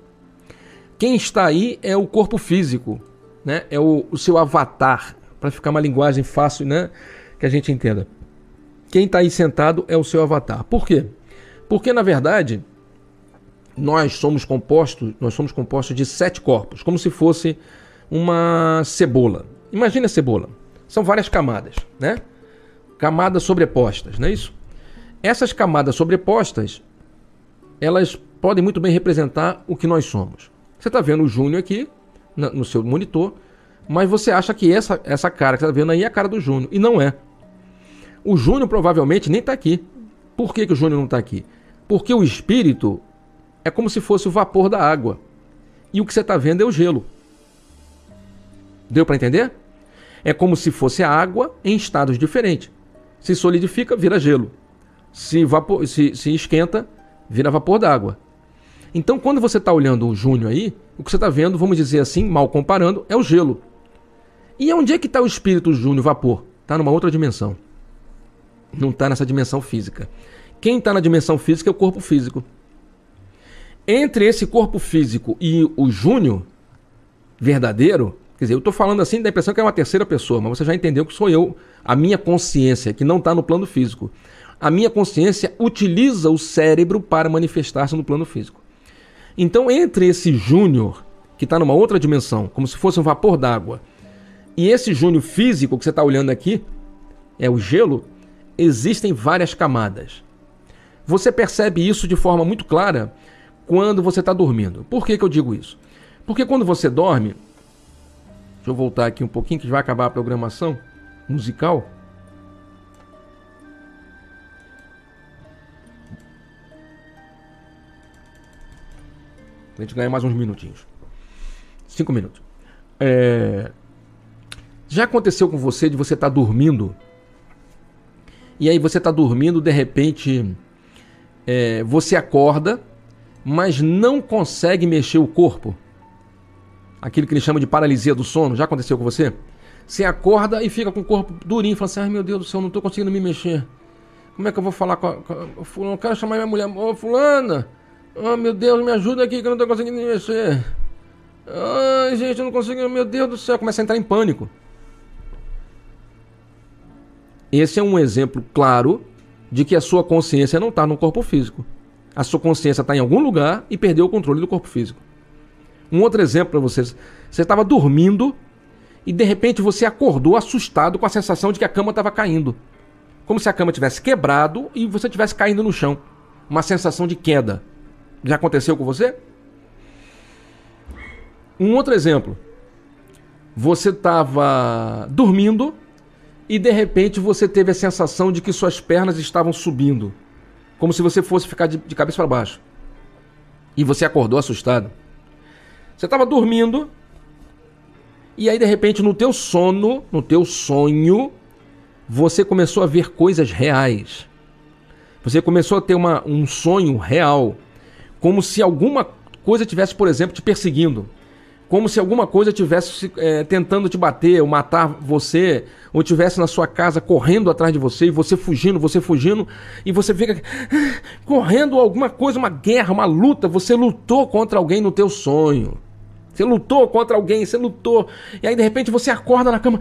Quem está aí é o corpo físico, né? É o, o seu avatar, para ficar uma linguagem fácil, né? Que a gente entenda. Quem está aí sentado é o seu avatar. Por quê? Porque na verdade nós somos compostos, nós somos compostos de sete corpos, como se fosse uma cebola. Imagine a cebola. São várias camadas, né? Camadas sobrepostas, não é isso? Essas camadas sobrepostas, elas podem muito bem representar o que nós somos. Você está vendo o Júnior aqui no seu monitor, mas você acha que essa, essa cara que você está vendo aí é a cara do Júnior. E não é. O Júnior provavelmente nem está aqui. Por que, que o Júnior não está aqui? Porque o espírito é como se fosse o vapor da água. E o que você está vendo é o gelo. Deu para entender? É como se fosse a água em estados diferentes. Se solidifica, vira gelo. Se, vapor, se, se esquenta, vira vapor d'água. Então, quando você está olhando o Júnior aí, o que você está vendo, vamos dizer assim, mal comparando, é o gelo. E onde é que está o espírito Júnior vapor? Está numa outra dimensão. Não está nessa dimensão física. Quem está na dimensão física é o corpo físico. Entre esse corpo físico e o Júnior verdadeiro, quer dizer, eu estou falando assim da impressão que é uma terceira pessoa, mas você já entendeu que sou eu, a minha consciência, que não está no plano físico. A minha consciência utiliza o cérebro para manifestar-se no plano físico. Então, entre esse Júnior, que está numa outra dimensão, como se fosse um vapor d'água, e esse Júnior físico que você está olhando aqui, é o gelo, existem várias camadas. Você percebe isso de forma muito clara quando você está dormindo. Por que, que eu digo isso? Porque quando você dorme, deixa eu voltar aqui um pouquinho que vai acabar a programação musical. A gente ganha mais uns minutinhos. Cinco minutos. É... Já aconteceu com você de você estar tá dormindo e aí você está dormindo, de repente é, você acorda, mas não consegue mexer o corpo? Aquilo que eles chamam de paralisia do sono. Já aconteceu com você? Você acorda e fica com o corpo durinho, fala assim: ai meu Deus do céu, não estou conseguindo me mexer. Como é que eu vou falar com a. Com a eu quero chamar minha mulher. Ô, Fulana! Oh, meu Deus, me ajuda aqui que eu não estou conseguindo me mexer. Ai, gente, eu não consigo. Meu Deus do céu, começa a entrar em pânico. Esse é um exemplo claro de que a sua consciência não está no corpo físico. A sua consciência está em algum lugar e perdeu o controle do corpo físico. Um outro exemplo para vocês: você estava dormindo e de repente você acordou assustado com a sensação de que a cama estava caindo. Como se a cama tivesse quebrado e você tivesse caindo no chão. Uma sensação de queda. Já aconteceu com você? Um outro exemplo. Você estava dormindo e de repente você teve a sensação de que suas pernas estavam subindo, como se você fosse ficar de, de cabeça para baixo. E você acordou assustado. Você estava dormindo e aí de repente no teu sono, no teu sonho, você começou a ver coisas reais. Você começou a ter uma, um sonho real, como se alguma coisa tivesse, por exemplo, te perseguindo como se alguma coisa tivesse é, tentando te bater ou matar você, ou tivesse na sua casa correndo atrás de você, e você fugindo, você fugindo, e você fica ah, correndo alguma coisa, uma guerra, uma luta, você lutou contra alguém no teu sonho. Você lutou contra alguém, você lutou. E aí de repente você acorda na cama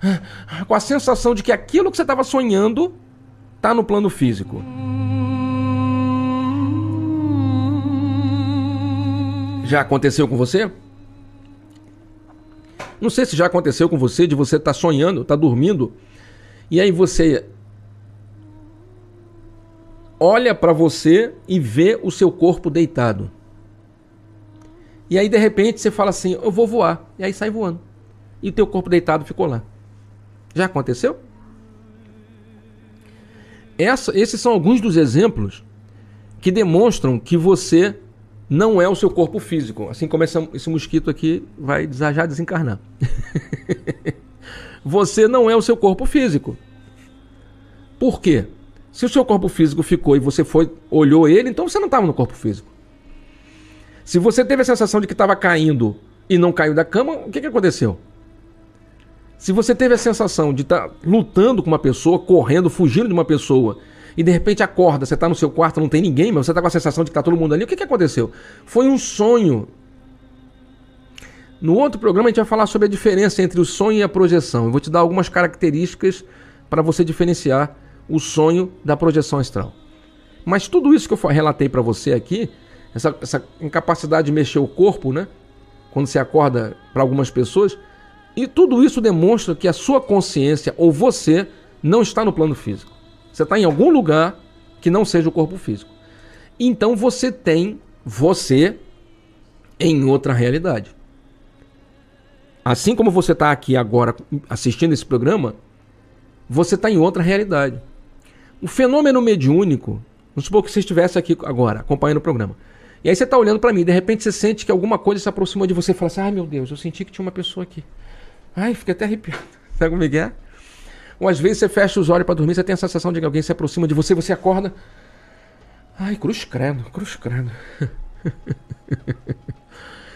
ah, com a sensação de que aquilo que você estava sonhando está no plano físico. Já aconteceu com você? Não sei se já aconteceu com você de você estar tá sonhando, estar tá dormindo, e aí você olha para você e vê o seu corpo deitado. E aí de repente você fala assim: "Eu vou voar". E aí sai voando. E o teu corpo deitado ficou lá. Já aconteceu? Essa, esses são alguns dos exemplos que demonstram que você não é o seu corpo físico. Assim como esse mosquito aqui vai já desencarnar. *laughs* você não é o seu corpo físico. Por quê? Se o seu corpo físico ficou e você foi olhou ele, então você não estava no corpo físico. Se você teve a sensação de que estava caindo e não caiu da cama, o que, que aconteceu? Se você teve a sensação de estar tá lutando com uma pessoa, correndo, fugindo de uma pessoa e de repente acorda, você está no seu quarto, não tem ninguém, mas você está com a sensação de que está todo mundo ali. O que, que aconteceu? Foi um sonho. No outro programa a gente vai falar sobre a diferença entre o sonho e a projeção. Eu vou te dar algumas características para você diferenciar o sonho da projeção astral. Mas tudo isso que eu relatei para você aqui, essa, essa incapacidade de mexer o corpo, né? quando você acorda para algumas pessoas, e tudo isso demonstra que a sua consciência ou você não está no plano físico. Você está em algum lugar que não seja o corpo físico. Então você tem você em outra realidade. Assim como você está aqui agora assistindo esse programa, você está em outra realidade. O fenômeno mediúnico, vamos supor que você estivesse aqui agora, acompanhando o programa. E aí você está olhando para mim, de repente você sente que alguma coisa se aproximou de você e fala assim: ai meu Deus, eu senti que tinha uma pessoa aqui. Ai, fiquei até arrepiado. *laughs* Sabe como é que é? Ou às vezes você fecha os olhos para dormir, você tem a sensação de que alguém se aproxima de você, você acorda. Ai, cruz credo, cruz credo. *laughs*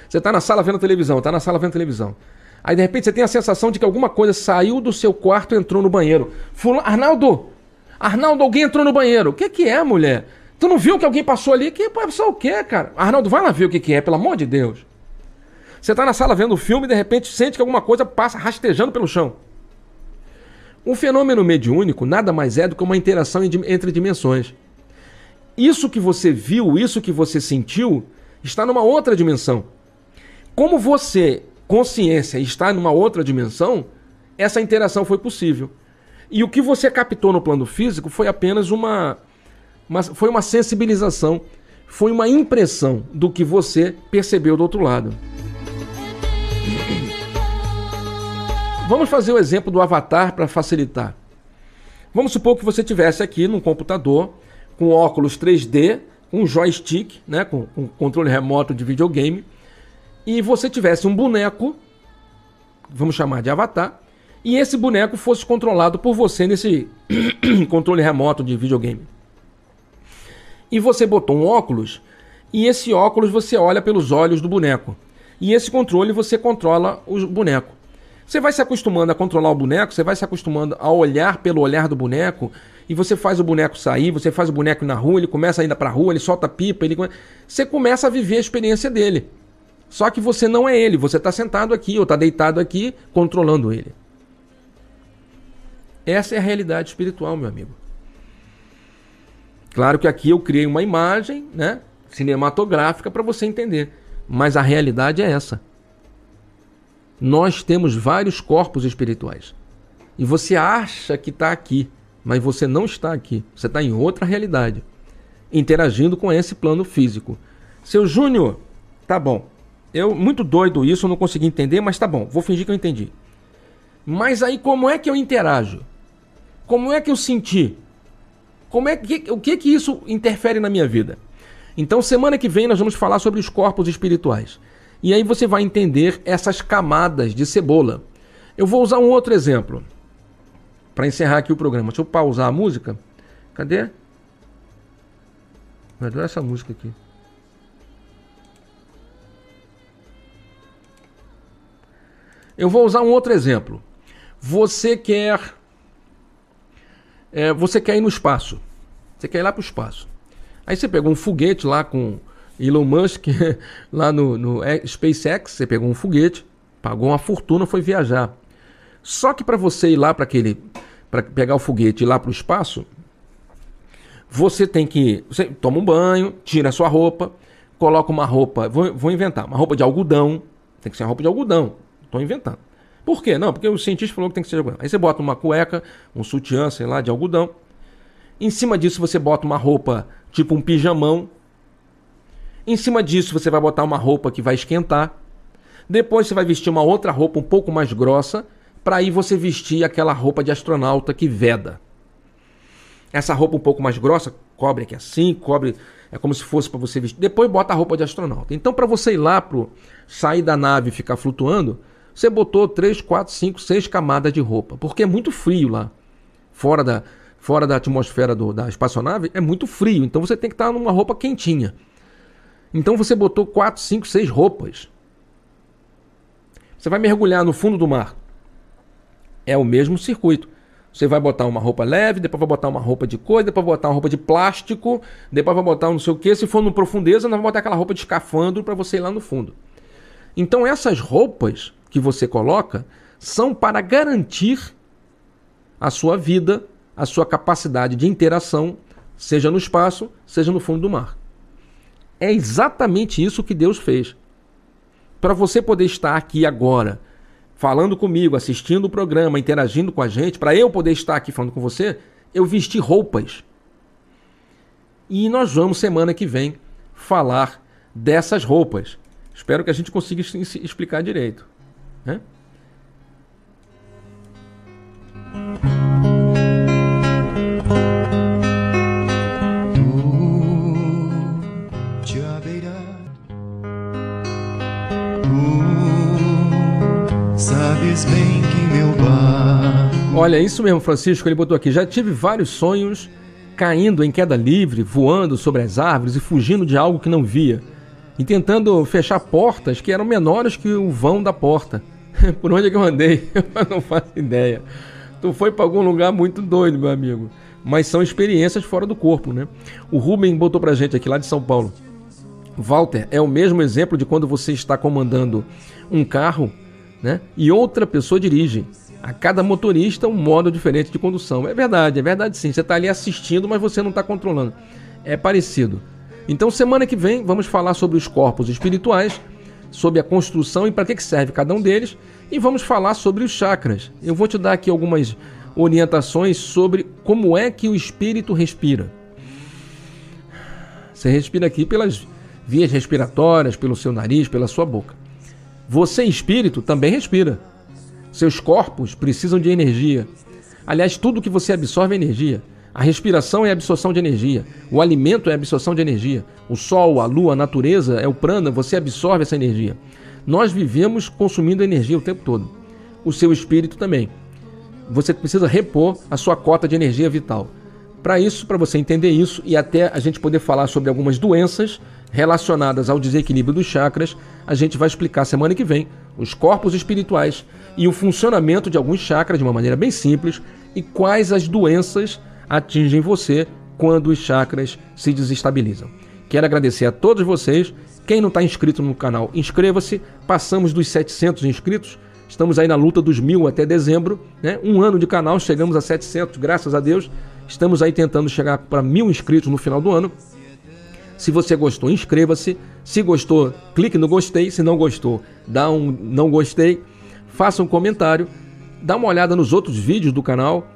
você está na sala vendo televisão, está na sala vendo televisão. Aí de repente você tem a sensação de que alguma coisa saiu do seu quarto e entrou no banheiro. Arnaldo! Arnaldo, alguém entrou no banheiro. O que, que é, mulher? Tu não viu que alguém passou ali? Que passou o quê, cara? Arnaldo, vai lá ver o que, que é, pelo amor de Deus. Você está na sala vendo o filme e de repente sente que alguma coisa passa rastejando pelo chão. Um fenômeno mediúnico nada mais é do que uma interação entre dimensões. Isso que você viu, isso que você sentiu, está numa outra dimensão. Como você consciência está numa outra dimensão, essa interação foi possível. E o que você captou no plano físico foi apenas uma, uma, foi uma sensibilização, foi uma impressão do que você percebeu do outro lado. Vamos fazer o exemplo do avatar para facilitar. Vamos supor que você tivesse aqui num computador com óculos 3D, com um joystick, né, com, com controle remoto de videogame, e você tivesse um boneco, vamos chamar de avatar, e esse boneco fosse controlado por você nesse *clears throat* controle remoto de videogame. E você botou um óculos, e esse óculos você olha pelos olhos do boneco. E esse controle você controla o boneco. Você vai se acostumando a controlar o boneco, você vai se acostumando a olhar pelo olhar do boneco, e você faz o boneco sair, você faz o boneco na rua, ele começa a ir pra rua, ele solta pipa, ele... você começa a viver a experiência dele. Só que você não é ele, você está sentado aqui ou está deitado aqui controlando ele. Essa é a realidade espiritual, meu amigo. Claro que aqui eu criei uma imagem, né, cinematográfica para você entender, mas a realidade é essa. Nós temos vários corpos espirituais. E você acha que está aqui, mas você não está aqui. Você está em outra realidade, interagindo com esse plano físico. Seu Júnior, tá bom. Eu, muito doido isso, eu não consegui entender, mas tá bom, vou fingir que eu entendi. Mas aí como é que eu interajo? Como é que eu senti? Como é que, o que que isso interfere na minha vida? Então, semana que vem nós vamos falar sobre os corpos espirituais. E aí você vai entender essas camadas de cebola. Eu vou usar um outro exemplo para encerrar aqui o programa. Deixa eu pausar a música. Cadê? Cadê essa música aqui? Eu vou usar um outro exemplo. Você quer. É, você quer ir no espaço. Você quer ir lá para o espaço. Aí você pegou um foguete lá com Elon Musk, *laughs* lá no, no SpaceX, você pegou um foguete, pagou uma fortuna, foi viajar. Só que para você ir lá para aquele. para pegar o foguete e ir lá para o espaço, você tem que. Você toma um banho, tira a sua roupa, coloca uma roupa. Vou, vou inventar, uma roupa de algodão. Tem que ser uma roupa de algodão. Estou inventando. Por quê? Não, porque o cientista falou que tem que ser de algodão. Aí você bota uma cueca, um sutiã, sei lá, de algodão. Em cima disso você bota uma roupa tipo um pijamão. Em cima disso você vai botar uma roupa que vai esquentar. Depois você vai vestir uma outra roupa um pouco mais grossa, para aí você vestir aquela roupa de astronauta que veda. Essa roupa um pouco mais grossa cobre aqui assim, cobre é como se fosse para você vestir. Depois bota a roupa de astronauta. Então para você ir lá pro sair da nave e ficar flutuando, você botou 3, 4, 5, 6 camadas de roupa, porque é muito frio lá. Fora da, fora da atmosfera do, da espaçonave é muito frio, então você tem que estar numa roupa quentinha. Então você botou 4, 5, 6 roupas. Você vai mergulhar no fundo do mar. É o mesmo circuito. Você vai botar uma roupa leve, depois vai botar uma roupa de coisa, depois vai botar uma roupa de plástico, depois vai botar um não sei o que. Se for no profundeza, nós vamos botar aquela roupa de escafandro para você ir lá no fundo. Então essas roupas que você coloca são para garantir a sua vida, a sua capacidade de interação, seja no espaço, seja no fundo do mar. É exatamente isso que Deus fez. para você poder estar aqui agora, falando comigo, assistindo o programa, interagindo com a gente, para eu poder estar aqui falando com você, eu vesti roupas. E nós vamos semana que vem falar dessas roupas. Espero que a gente consiga explicar direito. Né? Olha, isso mesmo, Francisco, ele botou aqui. Já tive vários sonhos caindo em queda livre, voando sobre as árvores e fugindo de algo que não via. E tentando fechar portas que eram menores que o vão da porta. *laughs* Por onde é que eu andei? *laughs* Eu não faço ideia. Tu foi para algum lugar muito doido, meu amigo. Mas são experiências fora do corpo, né? O Ruben botou pra gente aqui lá de São Paulo. Walter, é o mesmo exemplo de quando você está comandando um carro né? e outra pessoa dirige. A cada motorista um modo diferente de condução. É verdade, é verdade sim. Você está ali assistindo, mas você não está controlando. É parecido. Então, semana que vem, vamos falar sobre os corpos espirituais, sobre a construção e para que serve cada um deles, e vamos falar sobre os chakras. Eu vou te dar aqui algumas orientações sobre como é que o espírito respira. Você respira aqui pelas vias respiratórias, pelo seu nariz, pela sua boca. Você, espírito, também respira. Seus corpos precisam de energia. Aliás, tudo que você absorve é energia. A respiração é a absorção de energia. O alimento é a absorção de energia. O sol, a lua, a natureza é o prana, você absorve essa energia. Nós vivemos consumindo energia o tempo todo. O seu espírito também. Você precisa repor a sua cota de energia vital. Para isso, para você entender isso e até a gente poder falar sobre algumas doenças relacionadas ao desequilíbrio dos chakras, a gente vai explicar semana que vem os corpos espirituais e o funcionamento de alguns chakras de uma maneira bem simples e quais as doenças atingem você quando os chakras se desestabilizam. Quero agradecer a todos vocês. Quem não está inscrito no canal, inscreva-se. Passamos dos 700 inscritos. Estamos aí na luta dos mil até dezembro. Né? Um ano de canal, chegamos a 700, graças a Deus. Estamos aí tentando chegar para mil inscritos no final do ano. Se você gostou, inscreva-se. Se gostou, clique no gostei. Se não gostou, dá um não gostei. Faça um comentário. Dá uma olhada nos outros vídeos do canal.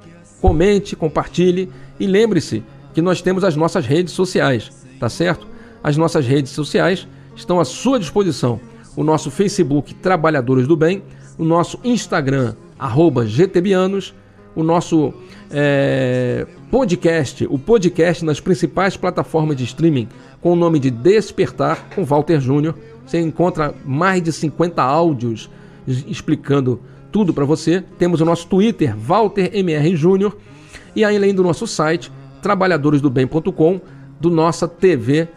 Comente, compartilhe. E lembre-se que nós temos as nossas redes sociais, tá certo? As nossas redes sociais estão à sua disposição. O nosso Facebook Trabalhadores do Bem, o nosso Instagram, GTBianos, o nosso é, podcast, o podcast nas principais plataformas de streaming, com o nome de Despertar com Walter Júnior. Você encontra mais de 50 áudios explicando tudo para você. Temos o nosso Twitter, Walter MR Júnior, e além do nosso site, trabalhadoresdobem.com, do nossa TV,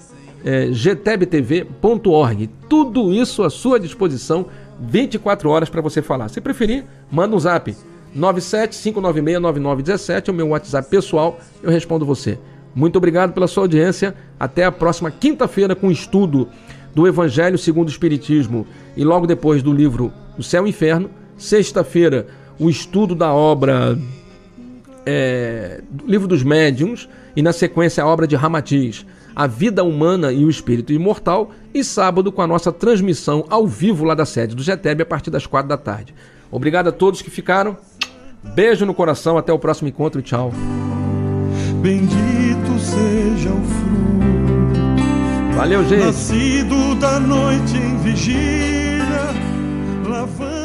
é, gtebtv.org. Tudo isso à sua disposição, 24 horas para você falar. Se preferir, manda um zap 975969917 é o meu WhatsApp pessoal, eu respondo você. Muito obrigado pela sua audiência. Até a próxima quinta-feira com o estudo do Evangelho segundo o Espiritismo e logo depois do livro O Céu e Inferno. Sexta-feira, o estudo da obra é, Livro dos Médiuns e na sequência a obra de Ramatiz, A Vida Humana e o Espírito Imortal. E sábado com a nossa transmissão ao vivo lá da sede do GETEB a partir das quatro da tarde. Obrigado a todos que ficaram. Beijo no coração, até o próximo encontro e tchau. Bendito seja o fruto. Valeu, gente. Nascido da noite em vigília, lavando